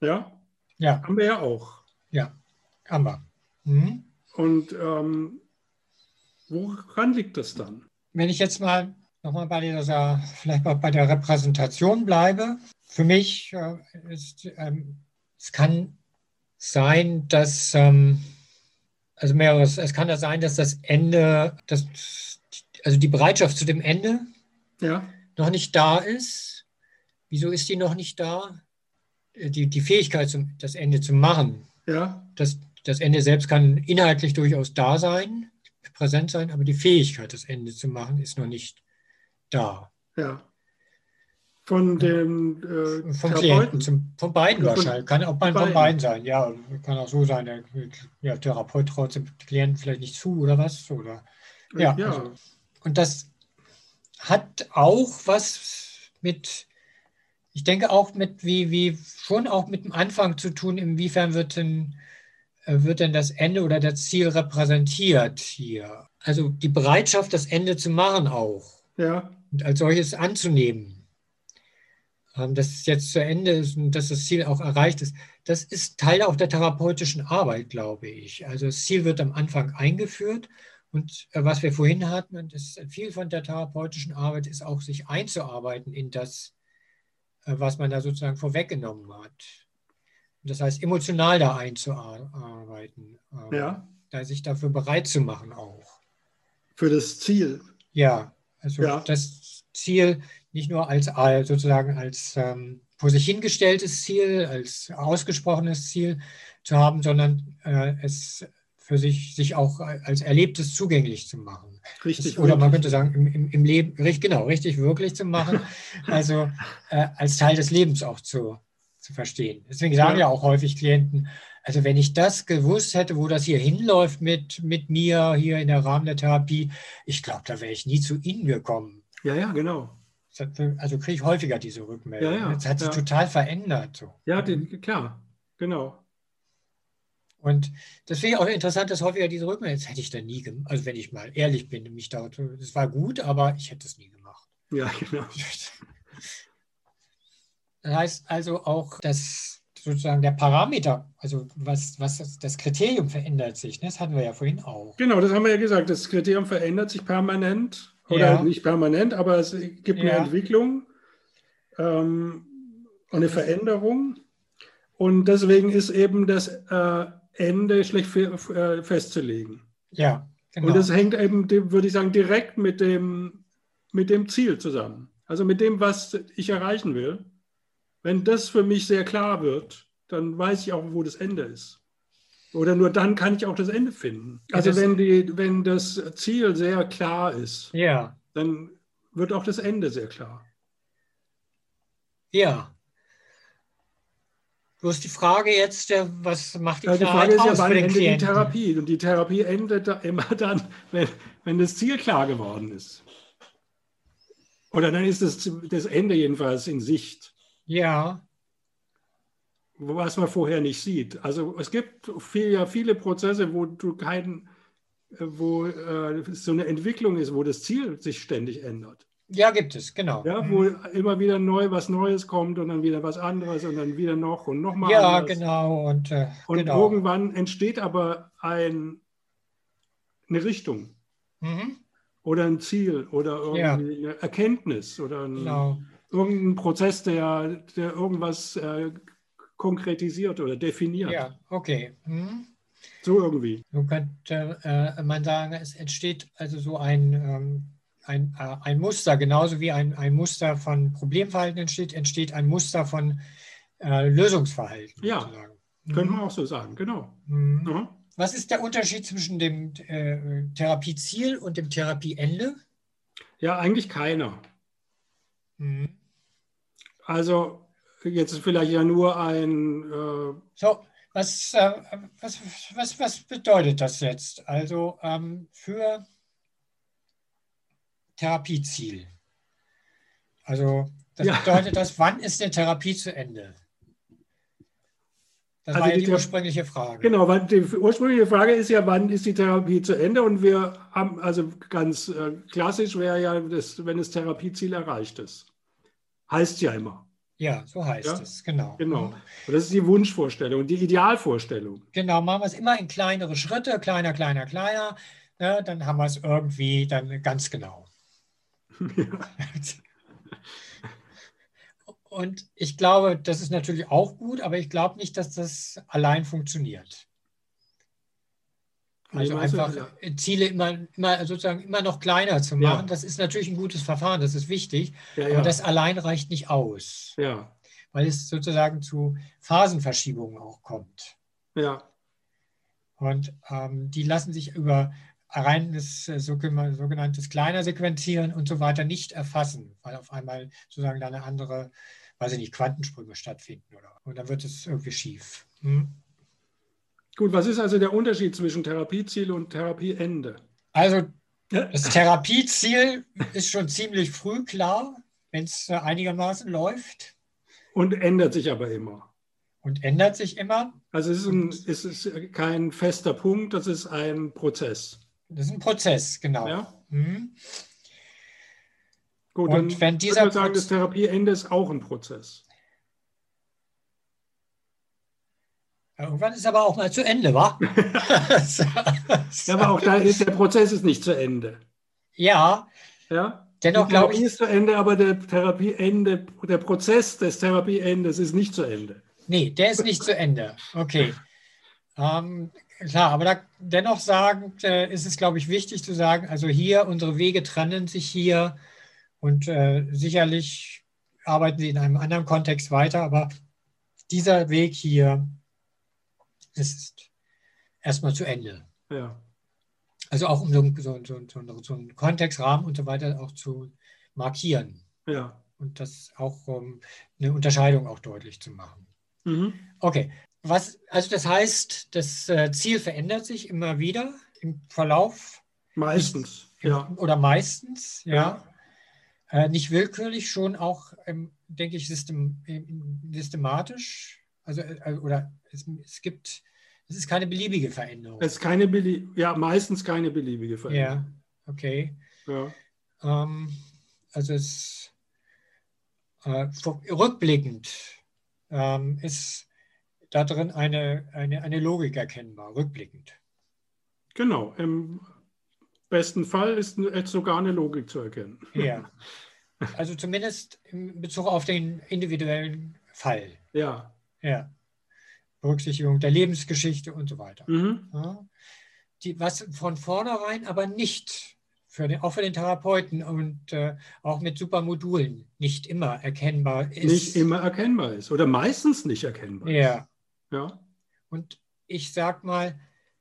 Speaker 1: Ja?
Speaker 2: Ja.
Speaker 1: Haben wir ja auch.
Speaker 2: Ja, haben wir. Mhm.
Speaker 1: Und ähm, woran liegt das dann?
Speaker 2: Wenn ich jetzt mal nochmal bei dieser, vielleicht mal bei der Repräsentation bleibe, für mich äh, ist, ähm, es kann sein, dass ähm, also mehreres. Es kann ja sein, dass das Ende, das, also die Bereitschaft zu dem Ende
Speaker 1: ja.
Speaker 2: noch nicht da ist. Wieso ist die noch nicht da? Die, die Fähigkeit, zum, das Ende zu machen.
Speaker 1: Ja.
Speaker 2: Das, das Ende selbst kann inhaltlich durchaus da sein, präsent sein, aber die Fähigkeit, das Ende zu machen, ist noch nicht da.
Speaker 1: Ja. Von dem
Speaker 2: äh, Vom Klienten, zum, von beiden von, wahrscheinlich. Kann auch bei, von beiden sein, ja. Kann auch so sein, der ja, Therapeut traut dem Klienten vielleicht nicht zu oder was. Oder, ja, ja. Also, und das hat auch was mit, ich denke auch mit, wie, wie schon auch mit dem Anfang zu tun, inwiefern wird denn, äh, wird denn das Ende oder das Ziel repräsentiert hier. Also die Bereitschaft, das Ende zu machen auch.
Speaker 1: Ja.
Speaker 2: Und als solches anzunehmen. Ähm, dass es jetzt zu Ende ist und dass das Ziel auch erreicht ist, das ist Teil auch der therapeutischen Arbeit, glaube ich. Also das Ziel wird am Anfang eingeführt und äh, was wir vorhin hatten, das viel von der therapeutischen Arbeit ist auch, sich einzuarbeiten in das, äh, was man da sozusagen vorweggenommen hat. Das heißt, emotional da einzuarbeiten,
Speaker 1: ähm, ja.
Speaker 2: da sich dafür bereit zu machen auch.
Speaker 1: Für das Ziel.
Speaker 2: Ja, also ja. das Ziel nicht nur als sozusagen als ähm, vor sich hingestelltes Ziel, als ausgesprochenes Ziel zu haben, sondern äh, es für sich, sich auch als Erlebtes zugänglich zu machen.
Speaker 1: Richtig.
Speaker 2: Das, oder man könnte sagen, im, im, im Leben, genau, richtig wirklich zu machen. also äh, als Teil des Lebens auch zu, zu verstehen. Deswegen sagen ja. ja auch häufig Klienten, also wenn ich das gewusst hätte, wo das hier hinläuft mit, mit mir hier in der Rahmen der Therapie, ich glaube, da wäre ich nie zu Ihnen gekommen.
Speaker 1: Ja, ja, genau.
Speaker 2: Also kriege ich häufiger diese Rückmeldung.
Speaker 1: Ja, ja,
Speaker 2: Jetzt hat sich
Speaker 1: ja.
Speaker 2: total verändert. So.
Speaker 1: Ja, den, klar, genau.
Speaker 2: Und das finde ich auch interessant, dass häufiger diese Rückmeldung, das hätte ich da nie gemacht. Also wenn ich mal ehrlich bin, mich da, das war gut, aber ich hätte es nie gemacht.
Speaker 1: Ja, genau.
Speaker 2: Das heißt also auch, dass sozusagen der Parameter, also was, was das, das Kriterium verändert sich. Ne? Das hatten wir ja vorhin auch.
Speaker 1: Genau, das haben wir ja gesagt. Das Kriterium verändert sich permanent. Oder ja. nicht permanent, aber es gibt eine ja. Entwicklung, ähm, eine Veränderung. Und deswegen ist eben das äh, Ende schlecht äh, festzulegen.
Speaker 2: Ja,
Speaker 1: genau. Und das hängt eben, würde ich sagen, direkt mit dem, mit dem Ziel zusammen. Also mit dem, was ich erreichen will. Wenn das für mich sehr klar wird, dann weiß ich auch, wo das Ende ist. Oder nur dann kann ich auch das Ende finden. Also das, wenn, die, wenn das Ziel sehr klar ist,
Speaker 2: ja.
Speaker 1: dann wird auch das Ende sehr klar.
Speaker 2: Ja. Bloß die Frage jetzt, was macht die,
Speaker 1: ja, die Frage ist ja, wann endet die Therapie? Und die Therapie endet immer dann, wenn, wenn das Ziel klar geworden ist. Oder dann ist das, das Ende jedenfalls in Sicht.
Speaker 2: Ja
Speaker 1: was man vorher nicht sieht. Also es gibt viel, ja, viele Prozesse, wo du kein, wo äh, so eine Entwicklung ist, wo das Ziel sich ständig ändert.
Speaker 2: Ja, gibt es, genau.
Speaker 1: Ja, wo mhm. immer wieder neu was Neues kommt und dann wieder was anderes und dann wieder noch und nochmal.
Speaker 2: Ja, anders. genau. Und, äh,
Speaker 1: und
Speaker 2: genau.
Speaker 1: irgendwann entsteht aber ein, eine Richtung mhm. oder ein Ziel oder irgendwie ja. eine Erkenntnis oder ein, genau. irgendein Prozess, der, der irgendwas äh, konkretisiert oder definiert.
Speaker 2: Ja, okay. Mhm.
Speaker 1: So irgendwie.
Speaker 2: So könnte äh, man sagen, es entsteht also so ein. Ähm, ein, äh, ein Muster, genauso wie ein, ein Muster von Problemverhalten entsteht, entsteht ein Muster von äh, Lösungsverhalten.
Speaker 1: Ja, mhm. könnte man auch so sagen, genau.
Speaker 2: Mhm. Mhm. Was ist der Unterschied zwischen dem äh, Therapieziel und dem Therapieende?
Speaker 1: Ja, eigentlich keiner. Mhm. Also jetzt ist vielleicht ja nur ein... Äh,
Speaker 2: so, was, äh, was, was, was bedeutet das jetzt? Also ähm, für Therapieziel. Also das ja. bedeutet das, wann ist eine Therapie zu Ende? Das also war ja die, die ursprüngliche Frage.
Speaker 1: Genau, weil die ursprüngliche Frage ist ja, wann ist die Therapie zu Ende? Und wir haben, also ganz äh, klassisch wäre ja, das, wenn das Therapieziel erreicht ist. Heißt ja immer.
Speaker 2: Ja, so heißt ja? es, genau.
Speaker 1: Genau. Und das ist die Wunschvorstellung, die Idealvorstellung.
Speaker 2: Genau, machen wir es immer in kleinere Schritte, kleiner, kleiner, kleiner. Ne, dann haben wir es irgendwie dann ganz genau. Und ich glaube, das ist natürlich auch gut, aber ich glaube nicht, dass das allein funktioniert. Also einfach Ziele immer, immer sozusagen immer noch kleiner zu machen, ja. das ist natürlich ein gutes Verfahren, das ist wichtig, ja, ja. aber das allein reicht nicht aus.
Speaker 1: Ja.
Speaker 2: Weil es sozusagen zu Phasenverschiebungen auch kommt.
Speaker 1: Ja.
Speaker 2: Und ähm, die lassen sich über reines äh, sogenanntes kleiner Sequenzieren und so weiter nicht erfassen, weil auf einmal sozusagen da eine andere, weiß ich nicht, Quantensprünge stattfinden oder und dann wird es irgendwie schief. Hm?
Speaker 1: Gut, was ist also der Unterschied zwischen Therapieziel und Therapieende?
Speaker 2: Also das Therapieziel ist schon ziemlich früh klar, wenn es einigermaßen läuft.
Speaker 1: Und ändert sich aber immer.
Speaker 2: Und ändert sich immer.
Speaker 1: Also es ist, ein, es ist kein fester Punkt, das ist ein Prozess.
Speaker 2: Das ist ein Prozess, genau.
Speaker 1: Ja? Mhm. Gut, und wenn dieser ich sagen, das Therapieende ist auch ein Prozess.
Speaker 2: Irgendwann ist aber auch mal zu Ende, wa?
Speaker 1: ja, aber auch da ist der Prozess ist nicht zu Ende.
Speaker 2: Ja.
Speaker 1: Ja.
Speaker 2: Dennoch glaube ich.
Speaker 1: ist zu Ende, aber der Therapieende, der Prozess des Therapieendes ist nicht zu Ende.
Speaker 2: Nee, der ist nicht zu Ende. Okay. Ähm, Klar, aber da, dennoch sagen, äh, ist es, glaube ich, wichtig zu sagen, also hier, unsere Wege trennen sich hier und äh, sicherlich arbeiten sie in einem anderen Kontext weiter, aber dieser Weg hier ist erstmal zu Ende.
Speaker 1: Ja.
Speaker 2: Also auch um so, so, so, so einen Kontextrahmen und so weiter auch zu markieren.
Speaker 1: Ja.
Speaker 2: Und das auch um eine Unterscheidung auch deutlich zu machen.
Speaker 1: Mhm.
Speaker 2: Okay, was, also das heißt, das äh, Ziel verändert sich immer wieder im Verlauf.
Speaker 1: Meistens,
Speaker 2: nicht, ja. Oder meistens, ja. ja. Äh, nicht willkürlich, schon auch, ähm, denke ich, system, systematisch. Also, äh, oder es, es, gibt, es ist keine beliebige Veränderung.
Speaker 1: Es ist keine beliebige, ja, meistens keine beliebige Veränderung.
Speaker 2: Ja, okay.
Speaker 1: Ja.
Speaker 2: Ähm, also es äh, rückblickend ähm, ist darin eine, eine, eine Logik erkennbar, rückblickend.
Speaker 1: Genau, im besten Fall ist sogar eine Logik zu erkennen.
Speaker 2: Ja, also zumindest in Bezug auf den individuellen Fall.
Speaker 1: Ja.
Speaker 2: Ja. Berücksichtigung der Lebensgeschichte und so weiter.
Speaker 1: Mhm.
Speaker 2: Ja. Die, was von vornherein aber nicht, für den, auch für den Therapeuten und äh, auch mit Supermodulen nicht immer erkennbar ist.
Speaker 1: Nicht immer erkennbar ist oder meistens nicht erkennbar
Speaker 2: ist. Ja.
Speaker 1: Ja.
Speaker 2: Und ich sage mal,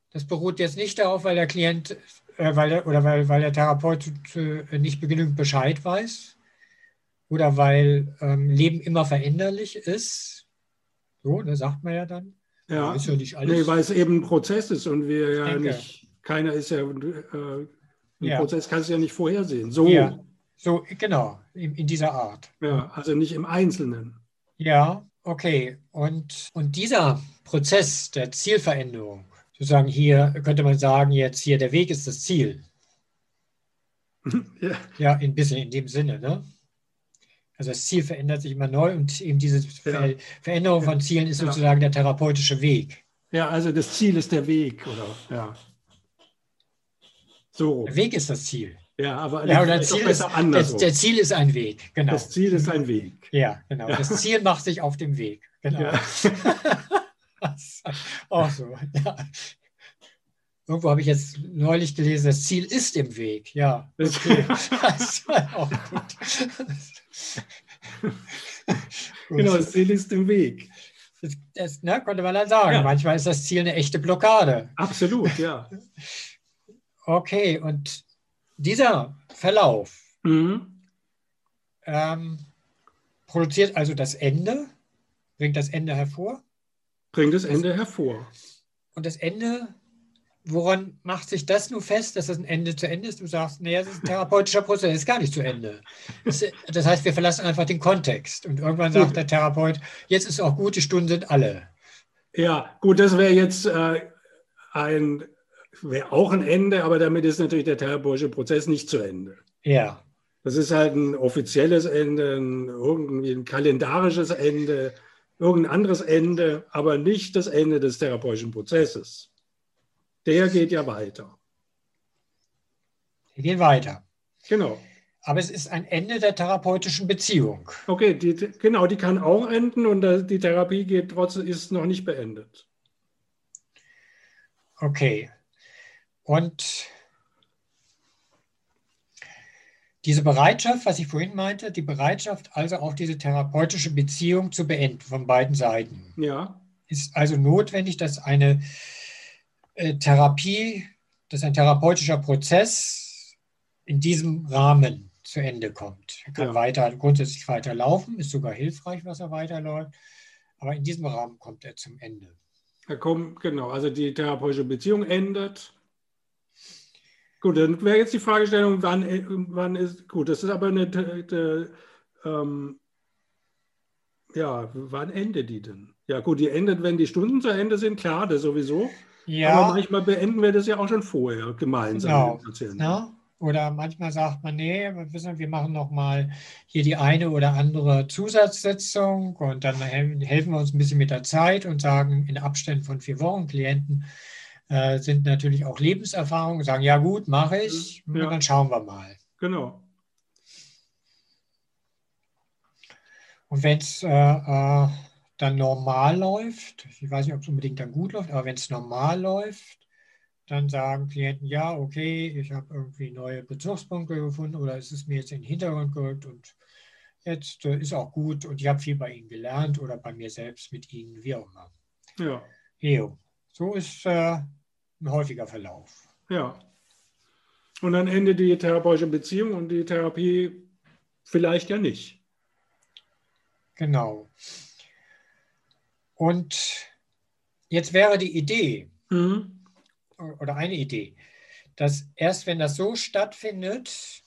Speaker 2: das beruht jetzt nicht darauf, weil der Klient äh, weil der, oder weil, weil der Therapeut äh, nicht genügend Bescheid weiß oder weil ähm, Leben immer veränderlich ist. So, da sagt man ja dann.
Speaker 1: Ja, ist ja nicht alles. Nee, weil es eben ein Prozess ist und wir ja denke. nicht, keiner ist ja, äh, ein ja. Prozess kannst du ja nicht vorhersehen. So.
Speaker 2: Ja, so, genau, in, in dieser Art.
Speaker 1: Ja, also nicht im Einzelnen.
Speaker 2: Ja, Okay, und, und dieser Prozess der Zielveränderung, sozusagen hier könnte man sagen, jetzt hier der Weg ist das Ziel. Ja, ja ein bisschen in dem Sinne. Ne? Also das Ziel verändert sich immer neu und eben diese ja. Veränderung von Zielen ist sozusagen der therapeutische Weg.
Speaker 1: Ja, also das Ziel ist der Weg, oder? Ja.
Speaker 2: So. Der Weg ist das Ziel.
Speaker 1: Ja, aber
Speaker 2: ja, das Ziel ist, der, der, Ziel ist ein Weg, genau.
Speaker 1: Das Ziel ist ein Weg.
Speaker 2: Ja, genau. Ja. Das Ziel macht sich auf dem Weg. Genau. Ja. Auch so, ja. Irgendwo habe ich jetzt neulich gelesen, das Ziel ist im Weg. Ja, okay. das war auch gut.
Speaker 1: genau, das Ziel ist im Weg.
Speaker 2: Das, das ne, konnte man dann sagen. Ja. Manchmal ist das Ziel eine echte Blockade.
Speaker 1: Absolut, ja.
Speaker 2: Okay, und dieser Verlauf mhm. ähm, produziert also das Ende, bringt das Ende hervor.
Speaker 1: Bringt das Ende hervor.
Speaker 2: Und das Ende, woran macht sich das nur fest, dass das ein Ende zu Ende ist? Du sagst, nee, das ist ein therapeutischer Prozess, ist gar nicht zu Ende. Das, das heißt, wir verlassen einfach den Kontext. Und irgendwann sagt der Therapeut, jetzt ist auch gut, die Stunden sind alle.
Speaker 1: Ja, gut, das wäre jetzt äh, ein wäre auch ein Ende, aber damit ist natürlich der therapeutische Prozess nicht zu Ende.
Speaker 2: Ja.
Speaker 1: Das ist halt ein offizielles Ende, ein, irgendwie ein kalendarisches Ende, irgendein anderes Ende, aber nicht das Ende des therapeutischen Prozesses. Der geht ja weiter.
Speaker 2: Der geht weiter.
Speaker 1: Genau.
Speaker 2: Aber es ist ein Ende der therapeutischen Beziehung.
Speaker 1: Okay, die, genau, die kann auch enden und die Therapie geht trotzdem, ist noch nicht beendet.
Speaker 2: Okay. Und diese Bereitschaft, was ich vorhin meinte, die Bereitschaft, also auch diese therapeutische Beziehung zu beenden von beiden Seiten,
Speaker 1: ja.
Speaker 2: ist also notwendig, dass eine äh, Therapie, dass ein therapeutischer Prozess in diesem Rahmen zu Ende kommt. Er kann ja. weiter, grundsätzlich weiterlaufen, ist sogar hilfreich, was er weiterläuft, aber in diesem Rahmen kommt er zum Ende.
Speaker 1: Er kommt, genau, also die therapeutische Beziehung endet Gut, dann wäre jetzt die Fragestellung, wann, wann ist, gut, das ist aber eine, eine ähm, ja, wann endet die denn? Ja, gut, die endet, wenn die Stunden zu Ende sind, klar, das sowieso. Ja. Aber manchmal beenden wir das ja auch schon vorher gemeinsam genau. mit
Speaker 2: den Patienten. Ja. Oder manchmal sagt man, nee, wir machen noch mal hier die eine oder andere Zusatzsitzung und dann helfen wir uns ein bisschen mit der Zeit und sagen in Abständen von vier Wochen Klienten, äh, sind natürlich auch Lebenserfahrungen, sagen, ja gut, mache ich, ja. dann schauen wir mal.
Speaker 1: Genau.
Speaker 2: Und wenn es äh, äh, dann normal läuft, ich weiß nicht, ob es unbedingt dann gut läuft, aber wenn es normal läuft, dann sagen Klienten, ja, okay, ich habe irgendwie neue Bezugspunkte gefunden oder es ist mir jetzt in den Hintergrund gerückt und jetzt äh, ist auch gut und ich habe viel bei Ihnen gelernt oder bei mir selbst mit Ihnen, wie auch immer.
Speaker 1: Ja.
Speaker 2: Eo. So ist äh, ein häufiger Verlauf.
Speaker 1: Ja. Und dann endet die therapeutische Beziehung und die Therapie vielleicht ja nicht.
Speaker 2: Genau. Und jetzt wäre die Idee mhm. oder eine Idee, dass erst wenn das so stattfindet,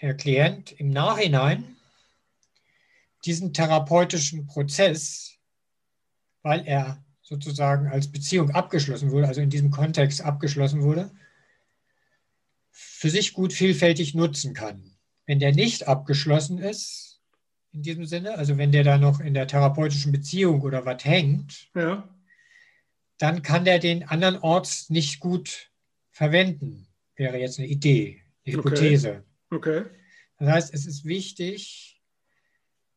Speaker 2: der Klient im Nachhinein diesen therapeutischen Prozess, weil er sozusagen als Beziehung abgeschlossen wurde, also in diesem Kontext abgeschlossen wurde, für sich gut vielfältig nutzen kann. Wenn der nicht abgeschlossen ist, in diesem Sinne, also wenn der da noch in der therapeutischen Beziehung oder was hängt,
Speaker 1: ja.
Speaker 2: dann kann der den anderen Ort nicht gut verwenden, wäre jetzt eine Idee, eine Hypothese.
Speaker 1: Okay. okay.
Speaker 2: Das heißt, es ist wichtig,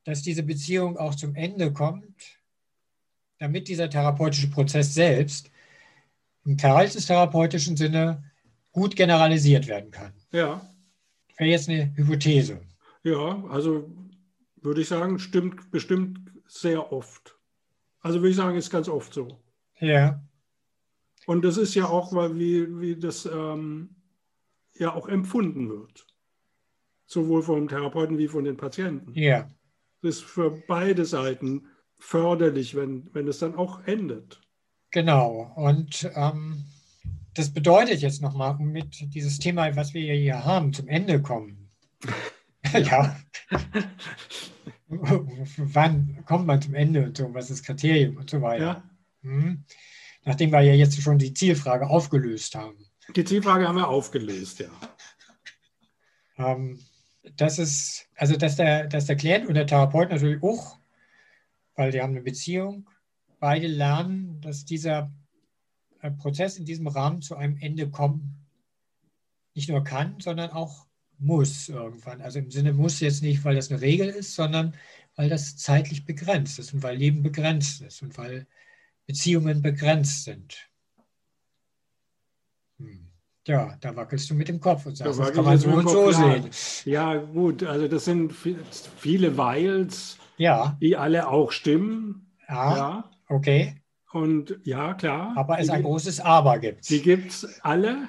Speaker 2: dass diese Beziehung auch zum Ende kommt damit dieser therapeutische Prozess selbst im verhaltenstherapeutischen Sinne gut generalisiert werden kann.
Speaker 1: Ja.
Speaker 2: Wäre jetzt eine Hypothese.
Speaker 1: Ja, also würde ich sagen, stimmt bestimmt sehr oft. Also würde ich sagen, ist ganz oft so.
Speaker 2: Ja.
Speaker 1: Und das ist ja auch, weil wie, wie das ähm, ja auch empfunden wird. Sowohl vom Therapeuten wie von den Patienten.
Speaker 2: Ja.
Speaker 1: Das ist für beide Seiten förderlich, wenn, wenn es dann auch endet.
Speaker 2: Genau. Und ähm, das bedeutet jetzt nochmal, um mit dieses Thema, was wir hier haben, zum Ende kommen. ja. Wann kommt man zum Ende und so, was ist das Kriterium und so weiter. Ja. Hm? Nachdem wir ja jetzt schon die Zielfrage aufgelöst haben.
Speaker 1: Die Zielfrage haben wir aufgelöst, ja.
Speaker 2: Ähm, das ist, also dass der, dass der Klient und der Therapeut natürlich auch, weil die haben eine Beziehung, beide lernen, dass dieser äh, Prozess in diesem Rahmen zu einem Ende kommen nicht nur kann, sondern auch muss irgendwann. Also im Sinne muss jetzt nicht, weil das eine Regel ist, sondern weil das zeitlich begrenzt ist und weil Leben begrenzt ist und weil Beziehungen begrenzt sind. Hm. Ja, da wackelst du mit dem Kopf und sagst, das kann man so und so sehen.
Speaker 1: Ja, gut, also das sind viele Weils, ja. die alle auch stimmen.
Speaker 2: Ja, ja. okay.
Speaker 1: Und ja, klar.
Speaker 2: Aber es ein großes Aber gibt.
Speaker 1: Die gibt es alle.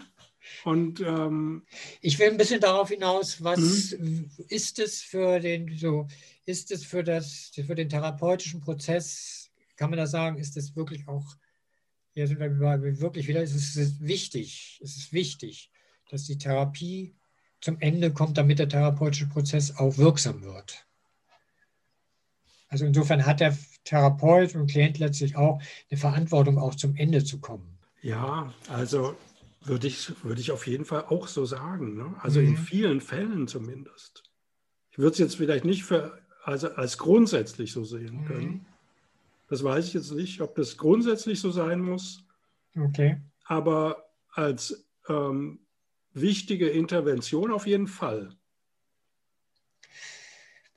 Speaker 1: Und ähm,
Speaker 2: ich will ein bisschen darauf hinaus, was mhm. ist es für den so, ist es für das, für den therapeutischen Prozess, kann man da sagen, ist es wirklich auch, hier sind wir wirklich wieder, ist es wichtig, es ist wichtig, dass die Therapie zum Ende kommt, damit der therapeutische Prozess auch wirksam wird. Also insofern hat der Therapeut und Klient letztlich auch eine Verantwortung, auch zum Ende zu kommen.
Speaker 1: Ja, also würde ich, würde ich auf jeden Fall auch so sagen. Ne? Also mhm. in vielen Fällen zumindest. Ich würde es jetzt vielleicht nicht für, also als grundsätzlich so sehen mhm. können. Das weiß ich jetzt nicht, ob das grundsätzlich so sein muss.
Speaker 2: Okay.
Speaker 1: Aber als ähm, wichtige Intervention auf jeden Fall.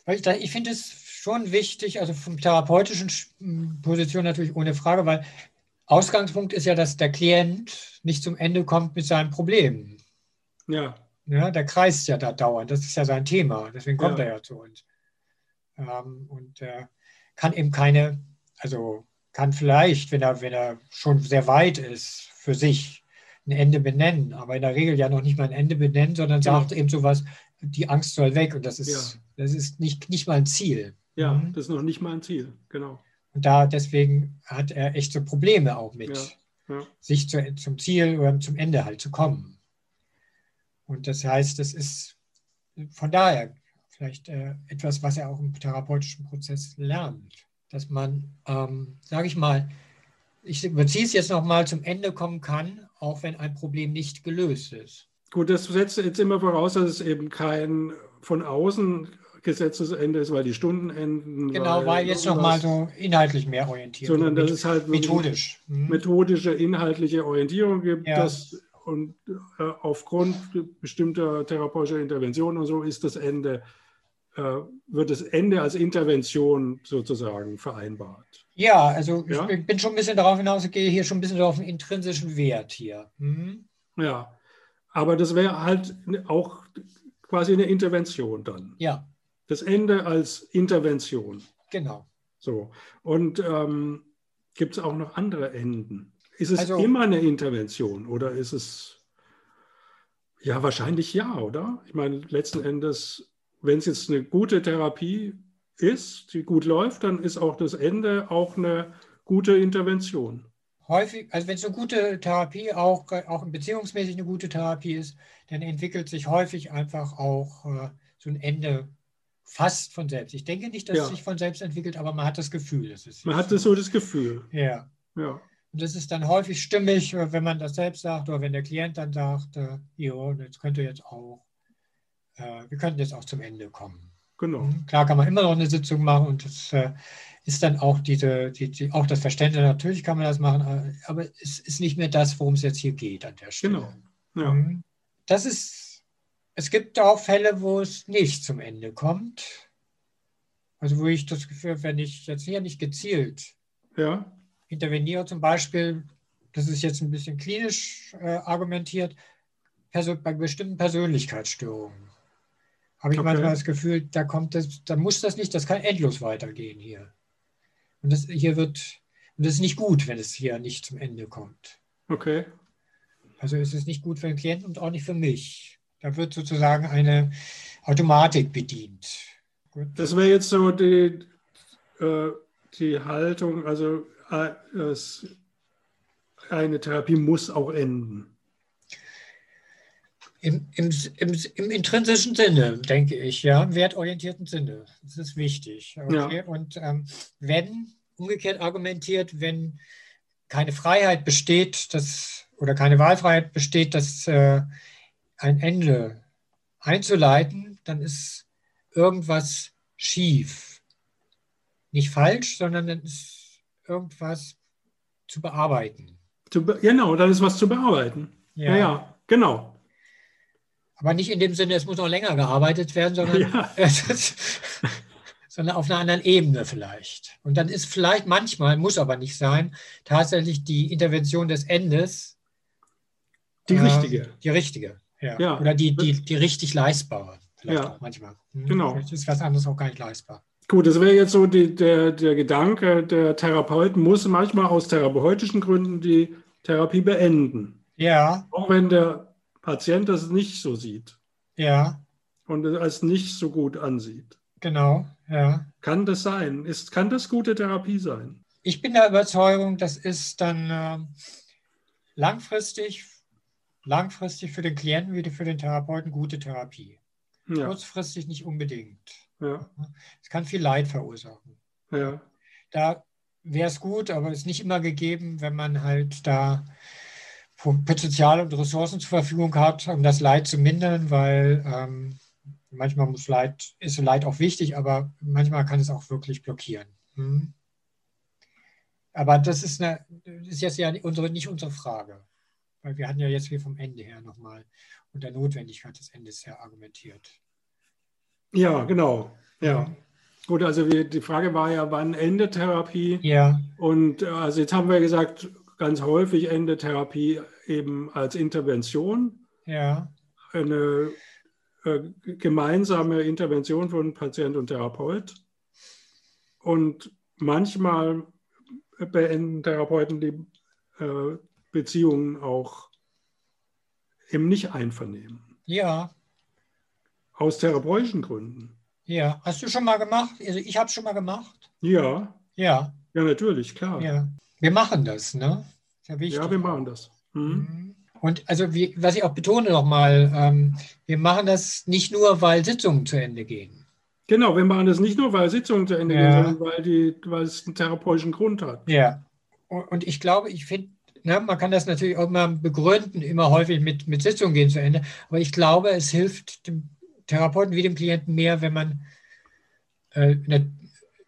Speaker 2: Ich, ich finde es schon wichtig, also vom therapeutischen Position natürlich ohne Frage, weil Ausgangspunkt ist ja, dass der Klient nicht zum Ende kommt mit seinem Problem.
Speaker 1: Ja.
Speaker 2: ja der kreist ja da dauernd. Das ist ja sein Thema. Deswegen kommt ja. er ja zu uns. Ähm, und äh, kann eben keine, also kann vielleicht, wenn er, wenn er schon sehr weit ist, für sich ein Ende benennen, aber in der Regel ja noch nicht mal ein Ende benennen, sondern ja. sagt eben sowas, die Angst soll weg und das ist, ja. das ist nicht, nicht mal ein Ziel.
Speaker 1: Ja, mhm. das ist noch nicht mal ein Ziel, genau.
Speaker 2: Und da deswegen hat er echt so Probleme auch mit, ja, ja. sich zu, zum Ziel oder zum Ende halt zu kommen. Und das heißt, das ist von daher vielleicht äh, etwas, was er auch im therapeutischen Prozess lernt, dass man, ähm, sage ich mal, ich überziehe es jetzt nochmal, zum Ende kommen kann, auch wenn ein Problem nicht gelöst ist.
Speaker 1: Gut, das setzt jetzt immer voraus, dass es eben kein von außen Gesetzesende ist, weil die Stunden enden.
Speaker 2: Genau, weil, weil jetzt nochmal so inhaltlich mehr orientiert.
Speaker 1: Sondern dass es halt methodisch. Mhm. methodische, inhaltliche Orientierung gibt. Ja. Das, und äh, aufgrund bestimmter therapeutischer Interventionen und so ist das Ende, äh, wird das Ende als Intervention sozusagen vereinbart.
Speaker 2: Ja, also ja? ich bin schon ein bisschen darauf hinaus, ich gehe hier schon ein bisschen auf den intrinsischen Wert hier. Mhm.
Speaker 1: Ja, aber das wäre halt auch quasi eine Intervention dann.
Speaker 2: Ja
Speaker 1: das Ende als Intervention.
Speaker 2: Genau.
Speaker 1: So. Und ähm, gibt es auch noch andere Enden? Ist es also, immer eine Intervention oder ist es ja wahrscheinlich ja, oder? Ich meine, letzten Endes, wenn es jetzt eine gute Therapie ist, die gut läuft, dann ist auch das Ende auch eine gute Intervention.
Speaker 2: Häufig, also wenn es eine gute Therapie, auch, auch beziehungsmäßig eine gute Therapie ist, dann entwickelt sich häufig einfach auch äh, so ein Ende fast von selbst. Ich denke nicht, dass ja. es sich von selbst entwickelt, aber man hat das Gefühl.
Speaker 1: Dass es man hat so das Gefühl.
Speaker 2: Ja.
Speaker 1: ja.
Speaker 2: Und das ist dann häufig stimmig, wenn man das selbst sagt oder wenn der Klient dann sagt, äh, jo, jetzt könnte jetzt auch, äh, wir könnten jetzt auch zum Ende kommen.
Speaker 1: Genau. Mhm.
Speaker 2: Klar kann man immer noch eine Sitzung machen und das äh, ist dann auch diese, die, die, auch das Verständnis, natürlich kann man das machen, äh, aber es ist nicht mehr das, worum es jetzt hier geht an der Stelle.
Speaker 1: Genau. Ja. Mhm.
Speaker 2: Das ist es gibt auch Fälle, wo es nicht zum Ende kommt. Also wo ich das Gefühl, wenn ich jetzt hier nicht gezielt
Speaker 1: ja.
Speaker 2: interveniere, zum Beispiel, das ist jetzt ein bisschen klinisch äh, argumentiert, bei bestimmten Persönlichkeitsstörungen habe ich okay. manchmal das Gefühl, da kommt das, da muss das nicht, das kann endlos weitergehen hier. Und das hier wird, und das ist nicht gut, wenn es hier nicht zum Ende kommt.
Speaker 1: Okay.
Speaker 2: Also es ist nicht gut für den Klienten und auch nicht für mich. Da wird sozusagen eine Automatik bedient.
Speaker 1: Gut. Das wäre jetzt so die, äh, die Haltung, also äh, eine Therapie muss auch enden.
Speaker 2: Im, im, im, Im, intrinsischen Sinne, denke ich, ja, im wertorientierten Sinne. Das ist wichtig. Okay?
Speaker 1: Ja.
Speaker 2: Und ähm, wenn, umgekehrt argumentiert, wenn keine Freiheit besteht, dass, oder keine Wahlfreiheit besteht, das äh, ein Ende einzuleiten, dann ist irgendwas schief. Nicht falsch, sondern dann ist irgendwas zu bearbeiten.
Speaker 1: Zu be genau, dann ist was zu bearbeiten. Ja, ja, ja genau.
Speaker 2: Aber nicht in dem Sinne, es muss noch länger gearbeitet werden, sondern, ja. sondern auf einer anderen Ebene vielleicht. Und dann ist vielleicht manchmal, muss aber nicht sein, tatsächlich die Intervention des Endes
Speaker 1: die äh, richtige.
Speaker 2: Die richtige, ja. ja. Oder die, die, die richtig leistbare. Vielleicht
Speaker 1: ja.
Speaker 2: auch manchmal.
Speaker 1: Hm, genau.
Speaker 2: Vielleicht ist was anderes auch gar nicht leistbar.
Speaker 1: Gut, das wäre jetzt so die, der, der Gedanke, der Therapeut muss manchmal aus therapeutischen Gründen die Therapie beenden.
Speaker 2: Ja.
Speaker 1: Auch wenn der Patient das nicht so sieht.
Speaker 2: Ja.
Speaker 1: Und es als nicht so gut ansieht.
Speaker 2: Genau, ja.
Speaker 1: Kann das sein? Ist, kann das gute Therapie sein?
Speaker 2: Ich bin der Überzeugung, das ist dann äh, langfristig, langfristig für den Klienten wie für den Therapeuten gute Therapie. Ja. Kurzfristig nicht unbedingt.
Speaker 1: Ja.
Speaker 2: Es kann viel Leid verursachen.
Speaker 1: Ja.
Speaker 2: Da wäre es gut, aber es ist nicht immer gegeben, wenn man halt da Potenzial und Ressourcen zur Verfügung hat, um das Leid zu mindern, weil ähm, manchmal muss Leid, ist Leid auch wichtig, aber manchmal kann es auch wirklich blockieren. Hm? Aber das ist, eine, ist jetzt ja unsere, nicht unsere Frage, weil wir hatten ja jetzt wie vom Ende her nochmal und der Notwendigkeit des Endes her argumentiert.
Speaker 1: Ja, genau. Ja. Gut, also wir, die Frage war ja, wann endet Therapie?
Speaker 2: Ja.
Speaker 1: Und äh, also jetzt haben wir gesagt, ganz häufig endet Therapie eben als Intervention.
Speaker 2: Ja.
Speaker 1: Eine äh, gemeinsame Intervention von Patient und Therapeut. Und manchmal beenden Therapeuten die äh, Beziehungen auch im Nicht-Einvernehmen.
Speaker 2: Ja.
Speaker 1: Aus therapeutischen Gründen.
Speaker 2: Ja. Hast du schon mal gemacht? Also ich habe es schon mal gemacht.
Speaker 1: Ja.
Speaker 2: Ja.
Speaker 1: Ja, natürlich, klar.
Speaker 2: Ja. Wir machen das, ne?
Speaker 1: Ja, ja wir machen das.
Speaker 2: Mhm. Und also, wie, was ich auch betone nochmal, ähm, wir machen das nicht nur, weil Sitzungen zu Ende gehen.
Speaker 1: Genau, wir machen das nicht nur, weil Sitzungen zu Ende ja. gehen, sondern weil, die, weil es einen therapeutischen Grund hat.
Speaker 2: Ja. Und ich glaube, ich finde, ne, man kann das natürlich auch immer begründen, immer häufig mit, mit Sitzungen gehen zu Ende. Aber ich glaube, es hilft dem Therapeuten wie dem Klienten mehr, wenn man äh,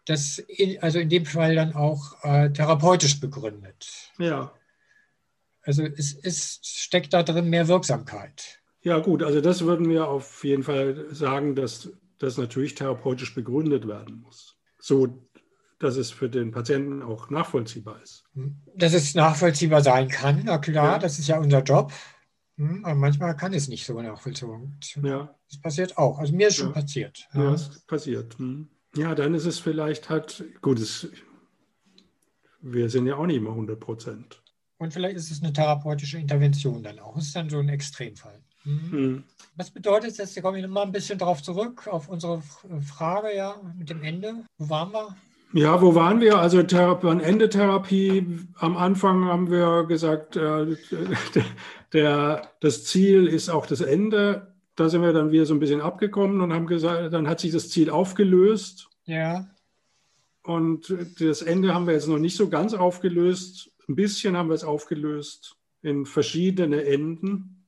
Speaker 2: das in, also in dem Fall dann auch äh, therapeutisch begründet.
Speaker 1: Ja.
Speaker 2: Also es, es steckt da drin mehr Wirksamkeit.
Speaker 1: Ja, gut, also das würden wir auf jeden Fall sagen, dass das natürlich therapeutisch begründet werden muss. So, dass es für den Patienten auch nachvollziehbar ist.
Speaker 2: Dass es nachvollziehbar sein kann, na klar, ja. das ist ja unser Job. Hm, aber manchmal kann es nicht so nachvollzogen.
Speaker 1: Ja.
Speaker 2: Das passiert auch. Also mir ist schon ja. passiert.
Speaker 1: Ja, ja ist passiert. Hm. Ja, dann ist es vielleicht halt, gut, es, wir sind ja auch nicht immer 100 Prozent.
Speaker 2: Und vielleicht ist es eine therapeutische Intervention dann auch. Das ist dann so ein Extremfall. Mhm. Was bedeutet das? Da komme ich nochmal ein bisschen darauf zurück, auf unsere Frage ja mit dem Ende. Wo waren wir?
Speaker 1: Ja, wo waren wir? Also Therapie, Ende Therapie. Am Anfang haben wir gesagt, äh, der, das Ziel ist auch das Ende. Da sind wir dann wieder so ein bisschen abgekommen und haben gesagt, dann hat sich das Ziel aufgelöst.
Speaker 2: Ja.
Speaker 1: Und das Ende haben wir jetzt noch nicht so ganz aufgelöst. Ein bisschen haben wir es aufgelöst in verschiedene Enden.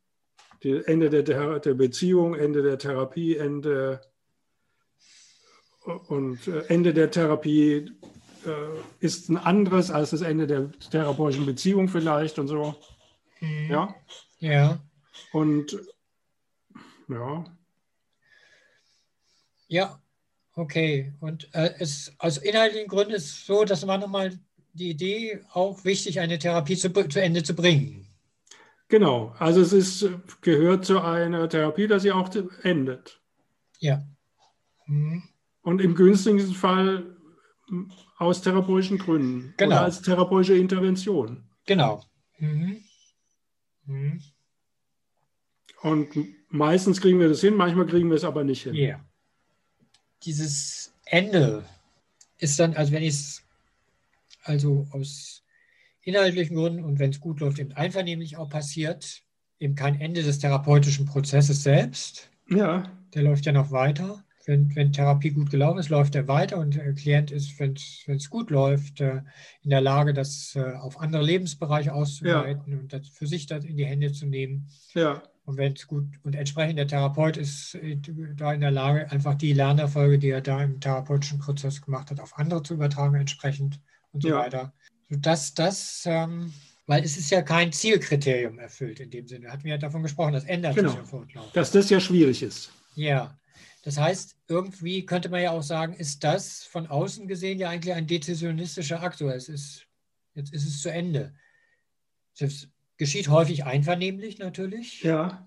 Speaker 1: Die Ende der, der Beziehung, Ende der Therapie, Ende und äh, Ende der Therapie äh, ist ein anderes als das Ende der therapeutischen Beziehung vielleicht und so.
Speaker 2: Mhm.
Speaker 1: Ja.
Speaker 2: Ja.
Speaker 1: Und ja.
Speaker 2: Ja, okay. Und äh, es, aus inhaltlichen Gründen ist es so, dass man nochmal die Idee auch wichtig, eine Therapie zu, zu Ende zu bringen.
Speaker 1: Genau. Also es ist, gehört zu einer Therapie, dass sie auch endet.
Speaker 2: Ja. Mhm.
Speaker 1: Und im günstigsten Fall aus therapeutischen Gründen.
Speaker 2: Genau. Oder
Speaker 1: als therapeutische Intervention.
Speaker 2: Genau. Mhm. Mhm.
Speaker 1: Und meistens kriegen wir das hin, manchmal kriegen wir es aber nicht hin.
Speaker 2: Ja. Yeah. Dieses Ende ist dann, also wenn ich es also aus inhaltlichen Gründen und wenn es gut läuft, eben einvernehmlich auch passiert, eben kein Ende des therapeutischen Prozesses selbst.
Speaker 1: Ja.
Speaker 2: Der läuft ja noch weiter wenn, wenn Therapie gut gelaufen ist, läuft er weiter und der Klient ist, wenn es gut läuft, äh, in der Lage, das äh, auf andere Lebensbereiche auszuweiten ja. und das für sich das in die Hände zu nehmen.
Speaker 1: Ja.
Speaker 2: Und wenn es gut und entsprechend der Therapeut ist äh, da in der Lage, einfach die Lernerfolge, die er da im therapeutischen Prozess gemacht hat, auf andere zu übertragen, entsprechend und so ja. weiter. Sodass das, ähm, weil es ist ja kein Zielkriterium erfüllt in dem Sinne. Hatten wir ja davon gesprochen, das ändert
Speaker 1: genau.
Speaker 2: sich ja fortlaufend.
Speaker 1: Dass das ja schwierig ist.
Speaker 2: Ja. Das heißt, irgendwie könnte man ja auch sagen, ist das von außen gesehen ja eigentlich ein dezisionistischer Akt. Es ist, jetzt ist es zu Ende. Das geschieht häufig einvernehmlich natürlich.
Speaker 1: Ja,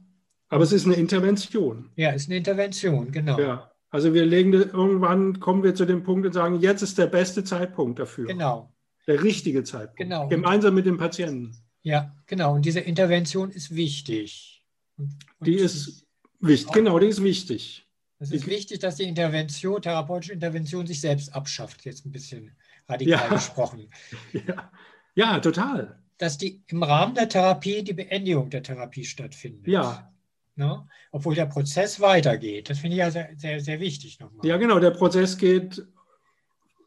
Speaker 1: aber es ist eine Intervention.
Speaker 2: Ja, es ist eine Intervention, genau.
Speaker 1: Ja, also wir legen irgendwann kommen wir zu dem Punkt und sagen, jetzt ist der beste Zeitpunkt dafür.
Speaker 2: Genau.
Speaker 1: Der richtige Zeitpunkt.
Speaker 2: Genau.
Speaker 1: Gemeinsam mit dem Patienten.
Speaker 2: Ja, genau. Und diese Intervention ist wichtig.
Speaker 1: Und, und die ist wichtig. Genau, die ist wichtig.
Speaker 2: Es ist wichtig, dass die Intervention, therapeutische Intervention sich selbst abschafft, jetzt ein bisschen radikal ja. gesprochen.
Speaker 1: Ja. ja, total.
Speaker 2: Dass die im Rahmen der Therapie die Beendigung der Therapie stattfindet.
Speaker 1: Ja.
Speaker 2: Ne? Obwohl der Prozess weitergeht. Das finde ich ja sehr, sehr, sehr wichtig nochmal.
Speaker 1: Ja, genau, der Prozess geht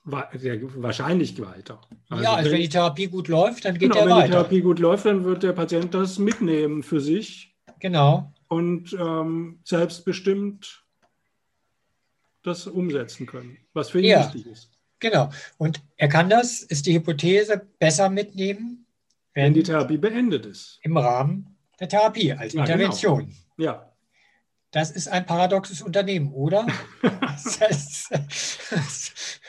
Speaker 1: wahrscheinlich weiter.
Speaker 2: Also ja, also wenn, wenn, die Therapie gut läuft, dann geht
Speaker 1: genau,
Speaker 2: der weiter.
Speaker 1: Wenn die Therapie gut läuft, dann wird der Patient das mitnehmen für sich.
Speaker 2: Genau.
Speaker 1: Und ähm, selbstbestimmt das umsetzen können, was für ihn ja, wichtig ist.
Speaker 2: Genau. Und er kann das, ist die Hypothese, besser mitnehmen,
Speaker 1: wenn, wenn die Therapie beendet ist.
Speaker 2: Im Rahmen der Therapie als ja, Intervention.
Speaker 1: Genau. Ja.
Speaker 2: Das ist ein paradoxes Unternehmen, oder? das
Speaker 1: heißt,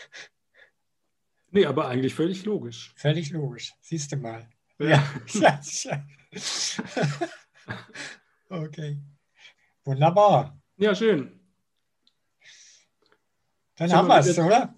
Speaker 1: nee, aber eigentlich völlig logisch.
Speaker 2: Völlig logisch. Siehst du mal.
Speaker 1: Ja. ja.
Speaker 2: okay. Wunderbar.
Speaker 1: Ja, schön.
Speaker 2: Dann haben wir es, oder?